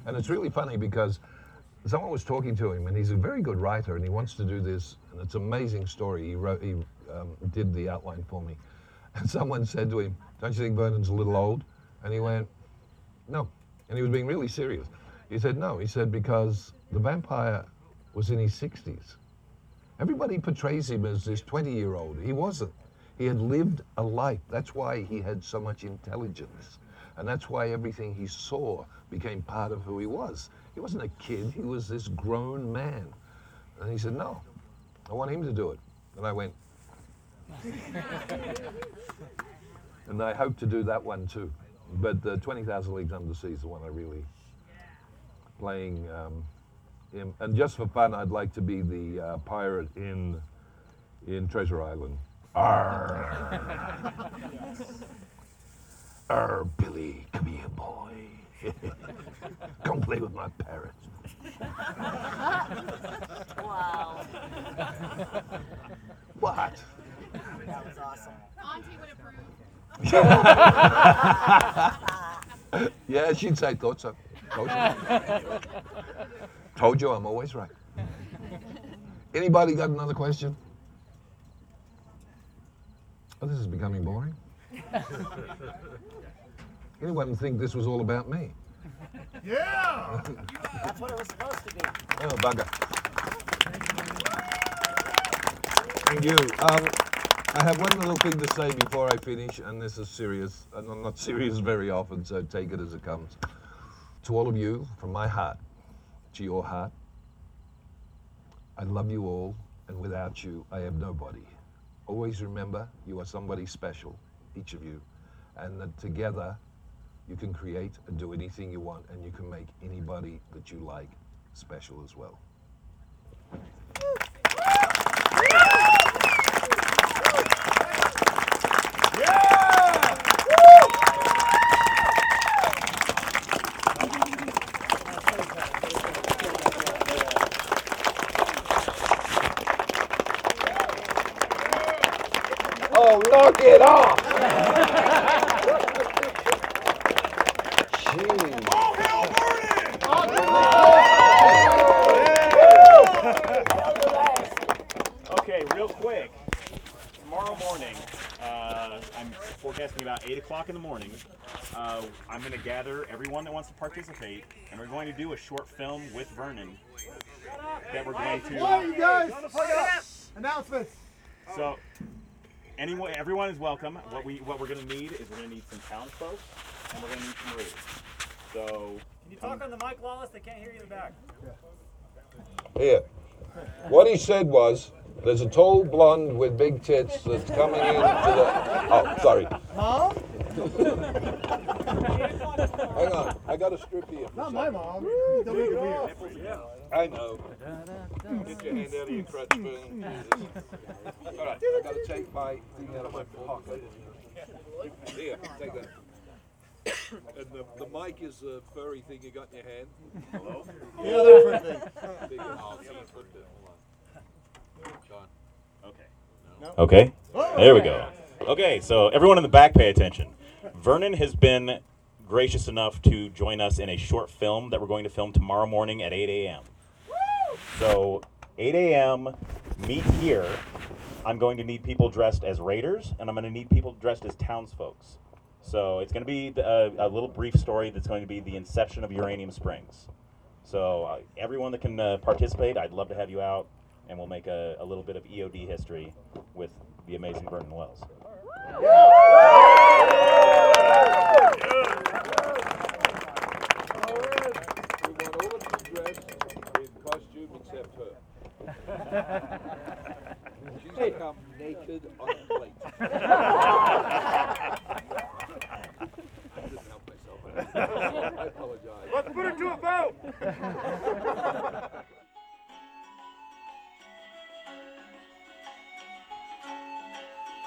And it's really funny because someone was talking to him, and he's a very good writer, and he wants to do this, and it's an amazing story. He wrote, he um, did the outline for me, and someone said to him, "Don't you think Vernon's a little old?" And he went, "No," and he was being really serious. He said, "No," he said because the vampire was in his 60s. Everybody portrays him as this 20-year-old. He wasn't. He had lived a life. That's why he had so much intelligence. And that's why everything he saw became part of who he was. He wasn't a kid, he was this grown man. And he said, No, I want him to do it. And I went, and I hope to do that one too. But the 20,000 Leagues Under the Sea is the one I really, playing um, him. And just for fun, I'd like to be the uh, pirate in in Treasure Island. Arr. Arr, Billy, come here, boy. come play with my parrot. Wow. What? That was awesome. Auntie would approve. yeah, she'd say, thought so. Told you. Told you I'm always right. Anybody got another question? Oh, this is becoming boring. Anyone think this was all about me? Yeah! That's what it was supposed to be. Oh, bugger. Thank you. Um, I have one little thing to say before I finish, and this is serious, and I'm not serious very often, so take it as it comes. To all of you, from my heart to your heart, I love you all, and without you, I have nobody. Always remember, you are somebody special, each of you, and that together you can create and do anything you want, and you can make anybody that you like special as well. Oh, knock it off! Jeez. Okay, real quick. Tomorrow morning, uh, I'm forecasting about 8 o'clock in the morning. Uh, I'm going to gather everyone that wants to participate, and we're going to do a short film with Vernon that we're going to. Why, to. you guys? Announcements. So, anyone, everyone is welcome. What we what we're going to need is we're going to need some townsfolk, and we're going to need some readers. So, Can you talk on the mic, Wallace? They can't hear you in the back. Yeah. What he said was, there's a tall blonde with big tits that's coming into the. Oh, sorry. Mom? Hang on. I got a strip here. Not my mom. Don't make it weird. I know. Get your hand out of your crutch spoon. All right, I gotta take my thing out of my pocket. Here, take that. And the, the mic is a furry thing you got in your hand. Hello? The other furry thing. Big- someone flipped it. Hold on. Sean. Okay. Okay. There we go. Okay, so everyone in the back, pay attention. Vernon has been gracious enough to join us in a short film that we're going to film tomorrow morning at 8 a.m. So, 8 a.m., meet here. I'm going to need people dressed as raiders, and I'm going to need people dressed as townsfolks. So, it's going to be a, a little brief story that's going to be the inception of Uranium Springs. So, uh, everyone that can uh, participate, I'd love to have you out, and we'll make a, a little bit of EOD history with the amazing Vernon Wells. We want all of you dressed in costume except her. She's come naked on a plate. I couldn't help myself. I apologize. Let's put it to a vote.